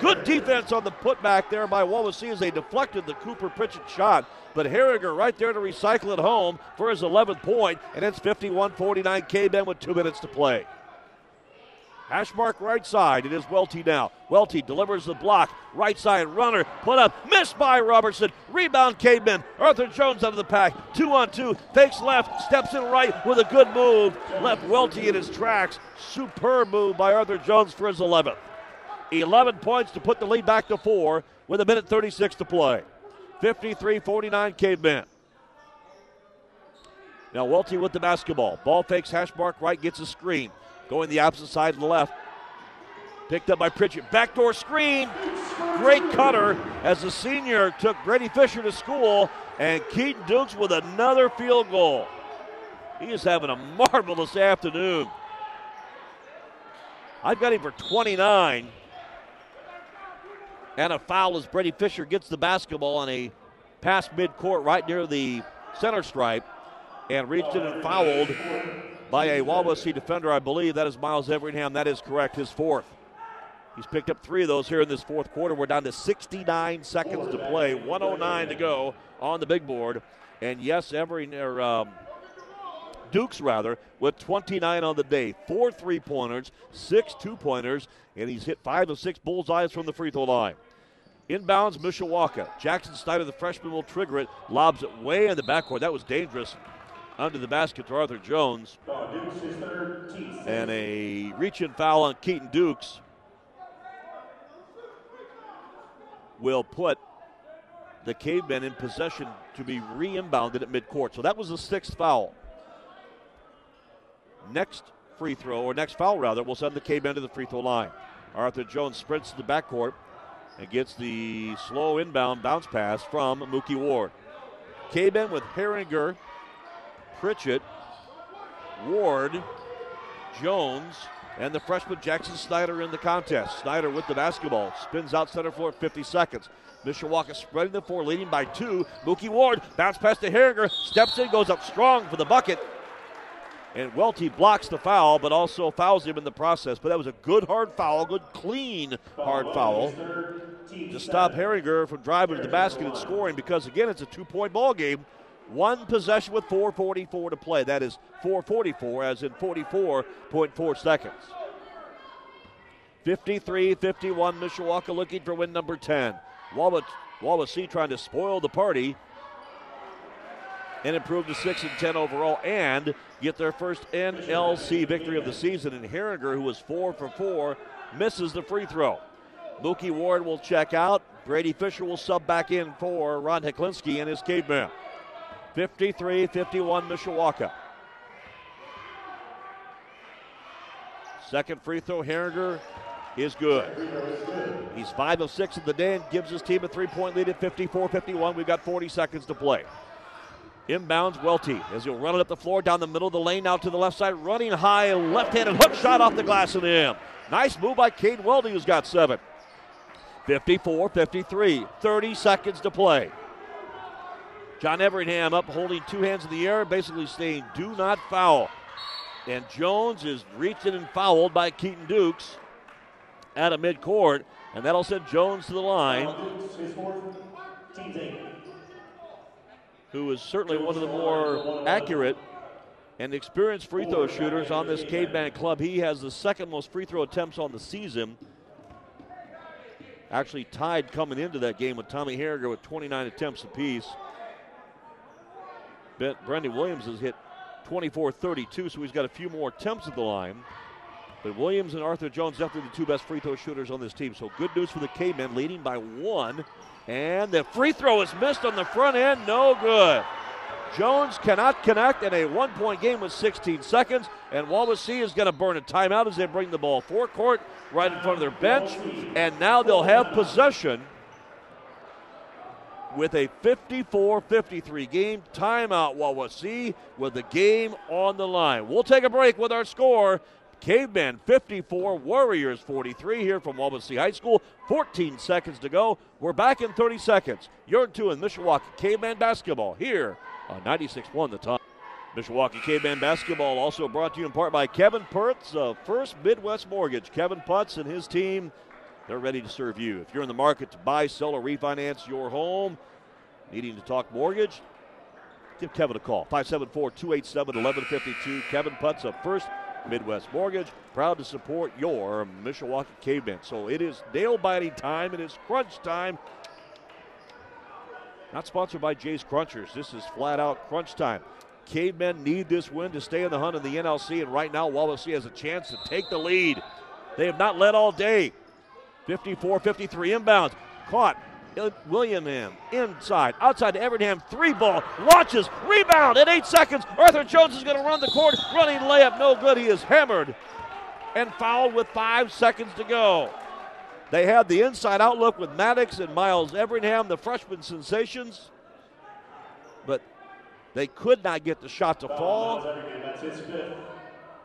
Good defense on the putback there by Wawasee as they deflected the Cooper Pritchett shot. But Herringer right there to recycle it home for his 11th point, and it's 51 49 Cavemen with two minutes to play. Hash mark right side. It is Welty now. Welty delivers the block. Right side runner. Put up. Missed by Robertson. Rebound Caveman. Arthur Jones out of the pack. Two on two. Fakes left. Steps in right with a good move. Left Welty in his tracks. Superb move by Arthur Jones for his 11th. 11 points to put the lead back to four with a minute 36 to play. 53 49 Caveman. Now Welty with the basketball. Ball fakes hash mark right, gets a screen. Going the opposite side to the left. Picked up by Pritchett. Backdoor screen. Great cutter as the senior took Brady Fisher to school. And Keaton Dukes with another field goal. He is having a marvelous afternoon. I've got him for 29. And a foul as Brady Fisher gets the basketball on a pass midcourt right near the center stripe and reached it and fouled by a Wawasee defender. I believe that is Miles Everingham. That is correct, his fourth. He's picked up three of those here in this fourth quarter. We're down to 69 seconds to play, 109 to go on the big board. And yes, or, um, Dukes rather with 29 on the day, four three pointers, six two pointers, and he's hit five of six bullseyes from the free throw line. Inbounds, Mishawaka. Jackson Snyder, the freshman, will trigger it. Lobs it way in the backcourt. That was dangerous. Under the basket to Arthur Jones. And a reach foul on Keaton Dukes will put the cavemen in possession to be re inbounded at midcourt. So that was the sixth foul. Next free throw, or next foul rather, will send the cavemen to the free throw line. Arthur Jones sprints to the backcourt and gets the slow inbound bounce pass from Mookie Ward. Cavemen with Herringer, Pritchett, Ward, Jones, and the freshman Jackson Snyder in the contest. Snyder with the basketball, spins out center floor 50 seconds. Mishawaka spreading the floor, leading by two. Mookie Ward bounce pass to Herringer, steps in, goes up strong for the bucket. And Welty blocks the foul, but also fouls him in the process. But that was a good hard foul, good clean hard foul to stop Herringer from driving to the basket and scoring because, again, it's a two point ball game. One possession with 4.44 to play. That is 4.44, as in 44.4 seconds. 53 51, Mishawaka looking for win number 10. Wawasee trying to spoil the party and improve to 6 and 10 overall and get their first NLC victory of the season. And Herringer, who was 4 for 4, misses the free throw. Mookie Ward will check out. Brady Fisher will sub back in for Ron Heklinski and his caveman. 53 51 Mishawaka. Second free throw, Herringer is good. He's 5 of 6 of the day and gives his team a three point lead at 54 51. We've got 40 seconds to play. Inbounds Welty as he'll run it up the floor down the middle of the lane now to the left side, running high, left handed hook shot off the glass in. Nice move by Cade Welty, who's got seven. 54 53, 30 seconds to play. John Everingham up holding two hands in the air, basically saying, do not foul. And Jones is reaching and fouled by Keaton Dukes at a midcourt, and that'll send Jones to the line who is certainly one of the more accurate and experienced free throw shooters on this caveman club. He has the second most free throw attempts on the season. Actually tied coming into that game with Tommy Herringer with 29 attempts apiece. Brendan Williams has hit 24 32, so he's got a few more attempts at the line. But Williams and Arthur Jones definitely the two best free throw shooters on this team. So good news for the Cavemen, leading by one. And the free throw is missed on the front end, no good. Jones cannot connect in a one point game with 16 seconds, and Wawasee is going to burn a timeout as they bring the ball forecourt right in front of their bench. And now they'll have possession with a 54 53 game. Timeout, Wawasee, with the game on the line. We'll take a break with our score. Caveman 54, Warriors 43 here from Wawasee High School. 14 seconds to go. We're back in 30 seconds. You're in two in Mishawaka Caveman basketball here on 96.1 the Ton. Mishawaka Caveman basketball also brought to you in part by Kevin Putz of First Midwest Mortgage. Kevin Putz and his team, they're ready to serve you. If you're in the market to buy, sell, or refinance your home, needing to talk mortgage, give Kevin a call. 574 287 1152. Kevin Putz of First Midwest Mortgage, proud to support your Mishawaka Cavemen. So it is nail biting time. It is crunch time. Not sponsored by Jay's Crunchers. This is flat out crunch time. Cavemen need this win to stay in the hunt in the NLC, and right now Wawasee has a chance to take the lead. They have not led all day. 54 53 inbounds. Caught William inside, outside to Everingham, three ball, launches, rebound at eight seconds. Arthur Jones is going to run the court, running layup, no good. He is hammered and fouled with five seconds to go. They had the inside outlook with Maddox and Miles Everingham, the freshman sensations, but they could not get the shot to fall. That's his fifth.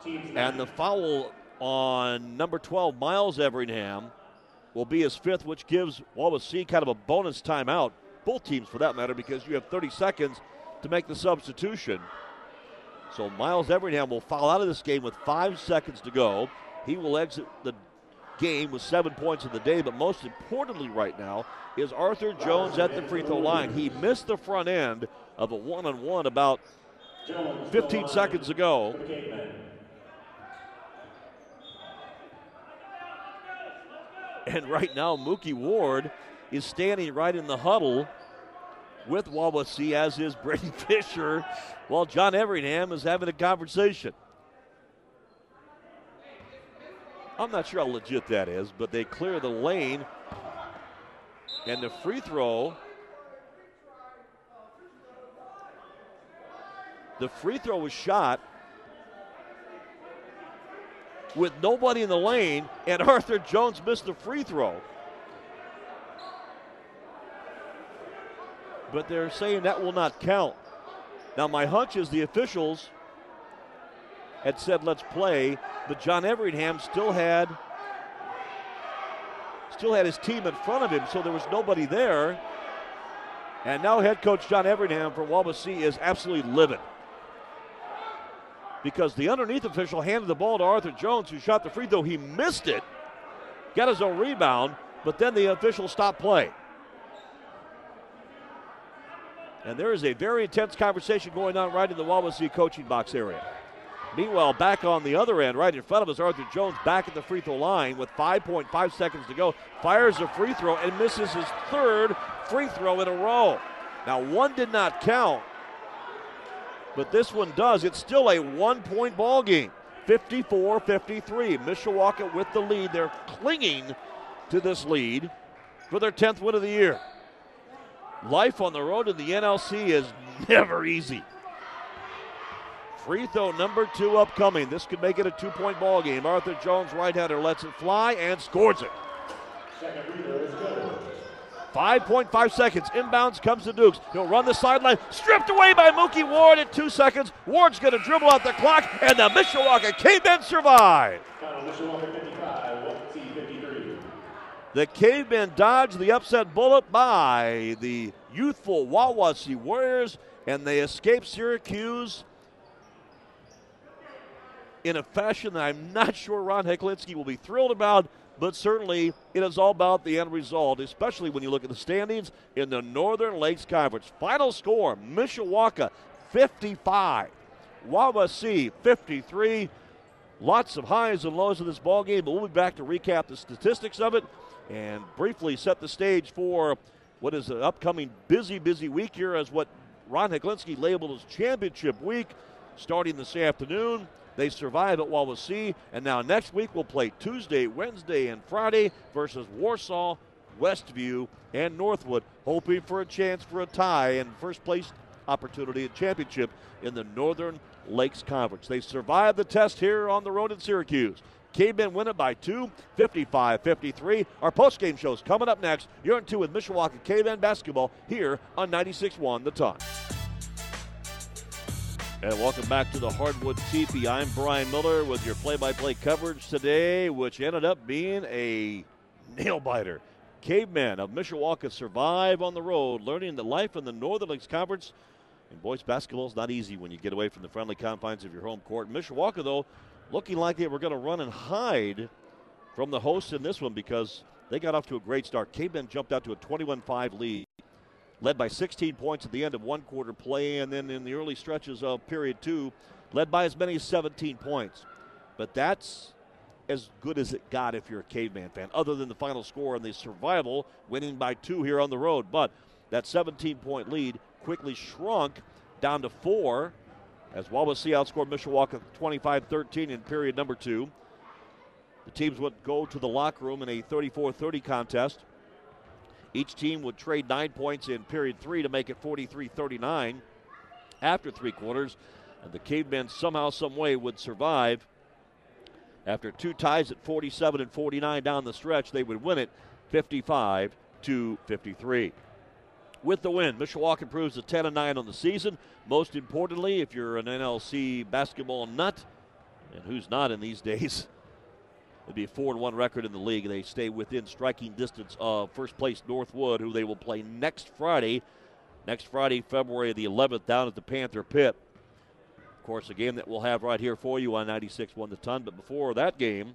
Team's And the foul on number 12, Miles Everingham, will be his fifth, which gives Wawasee kind of a bonus timeout, both teams for that matter, because you have 30 seconds to make the substitution. So Miles Everingham will foul out of this game with five seconds to go. He will exit the game with seven points in the day, but most importantly right now is Arthur Jones at the free throw line. He missed the front end of a one on one about 15 seconds ago. And right now, Mookie Ward is standing right in the huddle with Wawasee, as is Brady <laughs> Fisher, while John Everingham is having a conversation. I'm not sure how legit that is, but they clear the lane. And the free throw. The free throw was shot with nobody in the lane, and <laughs> Arthur Jones missed the free throw. But they're saying that will not count. Now, my hunch is the officials had said let's play, but John Everingham still had still had his team in front of him, so there was nobody there. And now head coach John Everingham from Wawasee is absolutely livid because the underneath official handed the ball to Arthur Jones, who shot the free throw. He missed it, got his own rebound, but then the official stopped play. And there is a very intense conversation going on right in the Wawasee coaching box area. Meanwhile, back on the other end, right in front of us, Arthur Jones back at the free throw line with 5.5 seconds to go. Fires a free throw and misses his third free throw in a row. Now, one did not count, but this one does. It's still a one point ball game 54 53. Mishawaka with the lead. They're clinging to this lead for their 10th win of the year. Life on the road in the NLC is <laughs> never easy. Free throw number two upcoming. This could make it a two point ball game. Arthur Jones, right hander, lets it fly and scores it. Second free throw is good. 5.5 seconds. Inbounds comes to Dukes. He'll run the sideline. Stripped away by Mookie Ward at two seconds. Ward's going to dribble out the clock, and the Mishawaka Cavemen survive. Mishawaka 55, Wawasee 53. The Cavemen dodge the upset bullet by the youthful Wawasee Warriors, and they escape Syracuse in a fashion that I'm not sure Ron Heklinski will be thrilled about, but certainly it is all about the end result, especially when you look at the standings in the Northern Lakes Conference. Final score Mishawaka 55, Wawasee 53. Lots of highs and lows in this ball game, but we'll be back to recap the statistics of it and briefly set the stage for what is an upcoming busy, busy week here as what Ron Heklinski labeled as championship week starting this afternoon. They survive at Wawasee, and now next week we'll play Tuesday, Wednesday, and Friday versus Warsaw, Westview, and Northwood, hoping for a chance for a tie and first place opportunity at championship in the Northern Lakes Conference. They survived the test here on the road in Syracuse. Cavemen win it by two, 55 53. Our postgame show is coming up next. You're in two with Mishawaka Cavemen basketball here on 96 1 The Ton. And welcome back to the Hardwood Teepee. I'm Brian Miller with your play by play coverage today, which ended up being a nail biter. Cavemen of Mishawaka survive on the road, learning that life in the Northern Lakes Conference and boys basketball is not easy when you get away from the friendly confines of your home court. Mishawaka, though, looking like they were going to run and hide from the hosts in this one because they got off to a great start. Cavemen jumped out to a 21 5 lead led by 16 points at the end of one quarter play, and then in the early stretches of period two, led by as many as 17 points. But that's as good as it got if you're a caveman fan, other than the final score and the survival, winning by two here on the road. But that 17 point lead quickly shrunk down to four as Wawasee outscored Mishawaka 25 13 in period number two. The teams would go to the locker room in a 34 30 contest. Each team would trade nine points in period three to make it 43 39 after three quarters. And the Cavemen somehow, some way would survive. After two ties at 47 and 49 down the stretch, they would win it 55 to 53. With the win, Mishawaka improves to 10 and 9 on the season. Most importantly, if you're an NLC basketball nut, and who's not in these <laughs> days, it'd be a 4 and 1 record in the league. They stay within striking distance of first place Northwood, who they will play next Friday. Next Friday, February the 11th, down at the Panther Pit. Of course, a game that we'll have right here for you on 96 1 the ton. But before that game,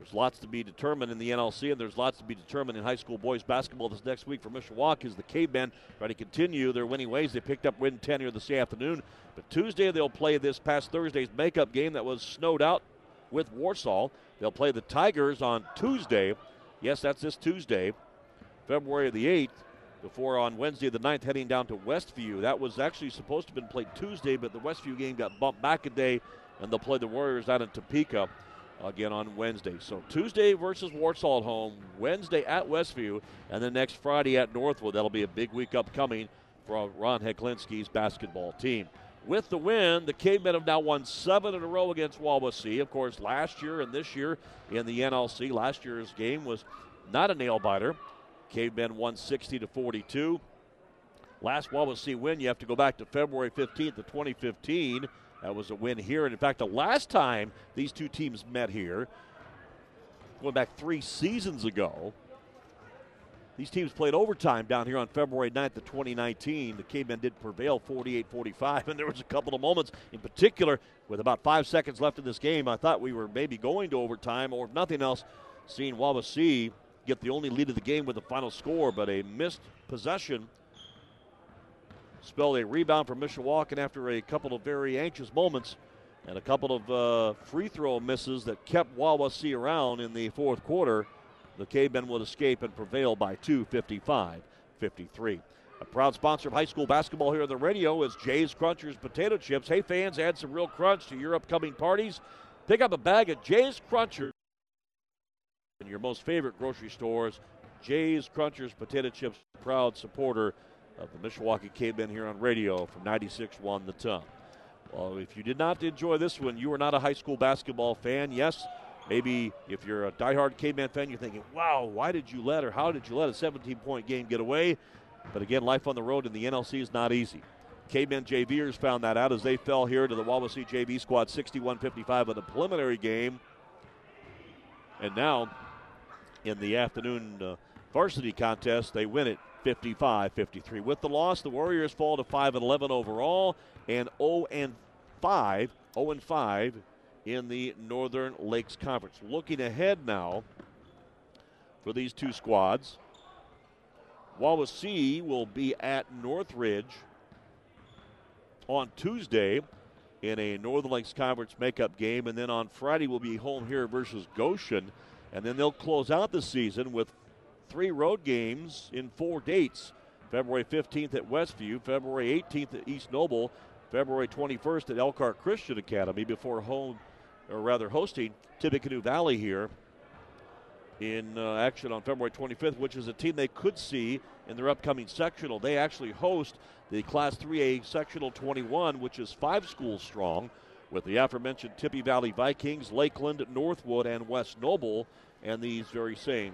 there's lots to be determined in the NLC, and there's lots to be determined in high school boys basketball this next week for Mishawaka as the Cavemen try to continue their winning ways. They picked up win 10 here this afternoon, but Tuesday they'll play this past Thursday's makeup game that was snowed out with Warsaw. They'll play the Tigers on Tuesday. Yes, that's this Tuesday, February the 8th, before on Wednesday the 9th heading down to Westview. That was actually supposed to have been played Tuesday, but the Westview game got bumped back a day, and they'll play the Warriors out in Topeka again on Wednesday. So Tuesday versus Warsaw at home, Wednesday at Westview, and then next Friday at Northwood. That'll be a big week upcoming for Ron Heklinski's basketball team. With the win, the Cavemen have now won seven in a row against Wawasee. Of course, last year and this year in the NLC, last year's game was not a nail biter. Cavemen won 60 to 42. Last Wawasee win, you have to go back to February 15th of 2015 that was a win here. And in fact, the last time these two teams met here, going back three seasons ago, these teams played overtime down here on February 9th of 2019. The Cavemen did prevail 48 45, and there was a couple of moments in particular with about five seconds left in this game. I thought we were maybe going to overtime, or if nothing else, seeing Wawasee get the only lead of the game with the final score, but a missed possession spelled a rebound for Mishawaka after a couple of very anxious moments and a couple of uh, free throw misses that kept Wawasee around in the fourth quarter. The Cavemen would escape and prevail by two, 55 53. A proud sponsor of high school basketball here on the radio is Jay's Crunchers Potato Chips. Hey, fans, add some real crunch to your upcoming parties. Pick up a bag of Jay's Crunchers in your most favorite grocery stores. Jay's Crunchers Potato Chips, proud supporter of the Mishawaka Cavemen here on radio from 96.1 The Ton. Well, if you did not enjoy this one, you are not a high school basketball fan. Yes, maybe if you're a diehard Caveman fan, you're thinking, wow, why did you let or how did you let a 17 point game get away? But again, life on the road in the NLC is not easy. Cavemen JVers found that out as they fell here to the Wawasee JV squad 61 55 in the preliminary game. And now, in the afternoon uh, varsity contest, they win it 55 53. With the loss, the Warriors fall to 5 and 11 overall and 0 and 5, 0 and 5 in the Northern Lakes Conference. Looking ahead now for these two squads, Wawasee will be at Northridge on Tuesday in a Northern Lakes Conference makeup game, and then on Friday we'll be home here versus Goshen, and then they'll close out the season with three road games in four dates. February 15th at Westview, February 18th at East Noble, February 21st at Elkhart Christian Academy before home, or rather hosting Tippecanoe Valley here in uh, action on February 25th, which is a team they could see in their upcoming sectional. They actually host the Class 3A Sectional 21, which is five schools strong, with the aforementioned Tippy Valley Vikings, Lakeland, Northwood, and West Noble, and these very same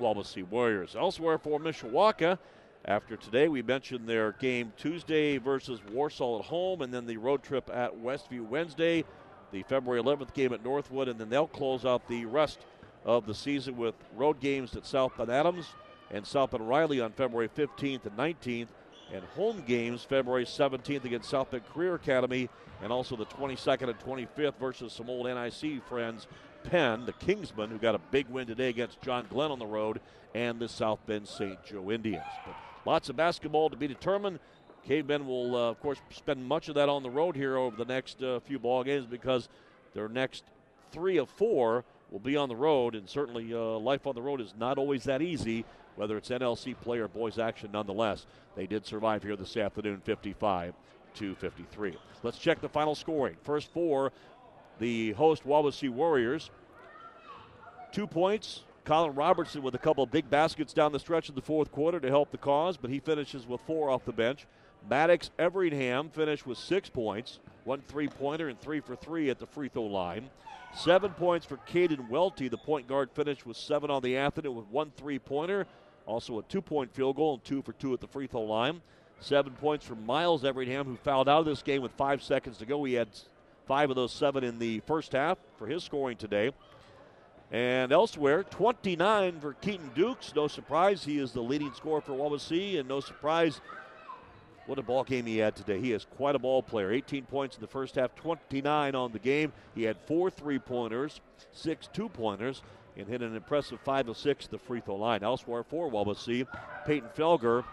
Wawasee Warriors. Elsewhere for Mishawaka, after today, we mentioned their game Tuesday versus Warsaw at home, and then the road trip at Westview Wednesday, the February 11th game at Northwood, and then they'll close out the rest of the season with road games at South Bend Adams and South Bend Riley on February 15th and 19th, and home games February 17th against South Bend Career Academy, and also the 22nd and 25th versus some old NIC friends Penn, the Kingsmen, who got a big win today against John Glenn on the road, and the South Bend St. Joe Indians. But lots of basketball to be determined. Cavemen will, uh, of course, spend much of that on the road here over the next uh, few ball games because their next three of four will be on the road, and certainly uh, life on the road is not always that easy, whether it's NLC play or boys action. Nonetheless, they did survive here this afternoon, 55 to 53. Let's check the final scoring. First four the host Wawasee Warriors. Two points Colin Robertson with a couple of big baskets down the stretch of the fourth quarter to help the cause, but he finishes with four off the bench. Maddox Everingham finished with six points, one three pointer, and three for three at the free throw line. Seven points for Caden Welty. The point guard finished with seven on the afternoon with one three pointer, also a two point field goal, and two for two at the free throw line. Seven points for Miles Everingham, who fouled out of this game with five seconds to go. He had five of those seven in the first half for his scoring today. And elsewhere, 29 for Keaton Dukes. No surprise, he is the leading scorer for Wawasee, and no surprise, what a ball game he had today. He is quite a ball player. 18 points in the first half, 29 on the game. He had four three pointers, six two pointers, and hit an impressive five of six at the free throw line. Elsewhere for Wawasee, Peyton Felger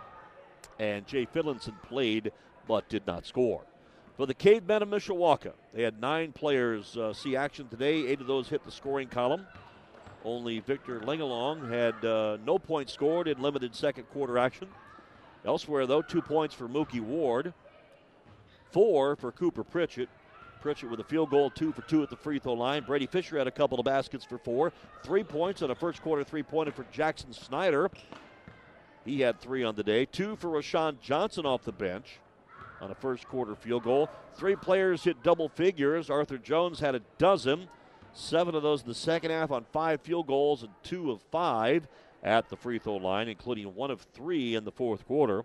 and Jay Finlinson played but did not score. For the Cavemen of Mishawaka, they had nine players uh, see action today. Eight of those hit the scoring column. Only Victor Lingalong had uh, no points scored in limited second quarter action. Elsewhere, though, two points for Mookie Ward, four for Cooper Pritchett. Pritchett with a field goal, two for two at the free throw line. Brady Fisher had a couple of baskets for four. Three points on a first quarter three pointer for Jackson Snyder. He had three on the day. Two for Rashawn Johnson off the bench on a first quarter field goal. Three players hit double figures. Arthur Jones had a dozen. Seven of those in the second half on five field goals and two of five at the free throw line, including one of three in the fourth quarter.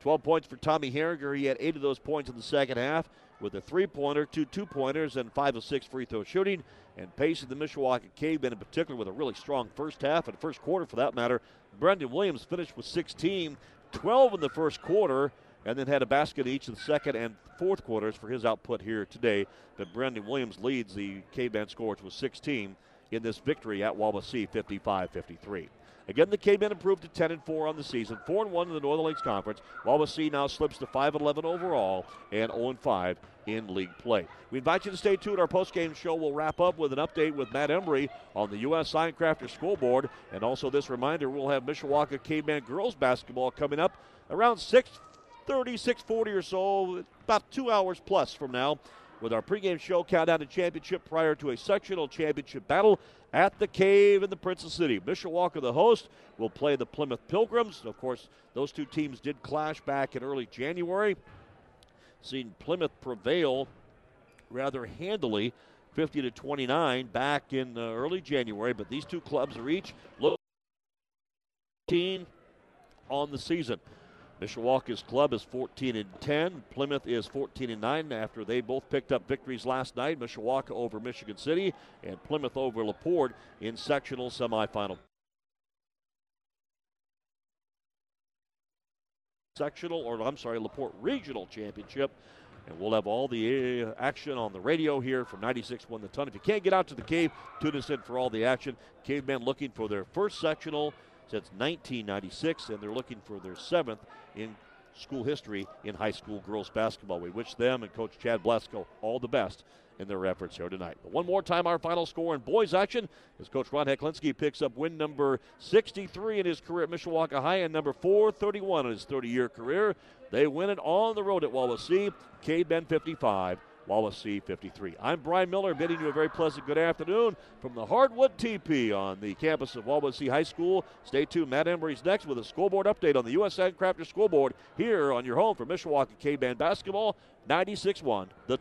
12 points for Tommy Herringer. He had eight of those points in the second half with a three pointer, two two pointers, and five of six free throw shooting. And pacing the Mishawaka Cavemen in particular with a really strong first half and first quarter for that matter. Brendan Williams finished with 16, 12 in the first quarter, and then had a basket each in the second and fourth quarters for his output here today. But Brendan Williams leads the Caveman scores with 16 in this victory at Wawasee 55 53. Again, the Cavemen improved to 10 and 4 on the season, 4 and 1 in the Northern Lakes Conference. Wawasee now slips to 5 and 11 overall and 0 and 5 in league play. We invite you to stay tuned. Our post-game show will wrap up with an update with Matt Embry on the U.S. Signcrafters School Board, and also this reminder: we'll have Mishawaka Caveman girls basketball coming up around 6 30, 640 or so, about two hours plus from now, with our pregame show countdown to championship prior to a sectional championship battle at the Cave in the Princess City. Mishawaka, the host, will play the Plymouth Pilgrims. Of course, those two teams did clash back in early January. Seen Plymouth prevail rather handily, 50 to 29, back in uh, early January. But these two clubs are each looking on the season. Mishawaka's club is 14 and 10. Plymouth is 14 and 9 after they both picked up victories last night. Mishawaka over Michigan City and Plymouth over LaPorte in sectional semifinal. Sectional, or I'm sorry, LaPorte Regional Championship. And we'll have all the uh, action on the radio here from 96.1 The Ton. If you can't get out to the cave, tune us in for all the action. Cavemen looking for their first sectional since 1996, and they're looking for their seventh in school history in high school girls basketball. We wish them and Coach Chad Blasco all the best in their efforts here tonight. But one more time, our final score in boys action as Coach Ron Heklinski picks up win number 63 in his career at Mishawaka High and number 431 in his 30 year career. They win it on the road at Wallace Wawasee. Cavemen 55. Wawasee 53. I'm Brian Miller, bidding you a very pleasant good afternoon from the Hardwood Teepee on the campus of Wawasee High School. Stay tuned. Matt Embry's next with a scoreboard update on the U.S. Crafter scoreboard here on your home for Mishawaka Caveman Basketball 96 1. The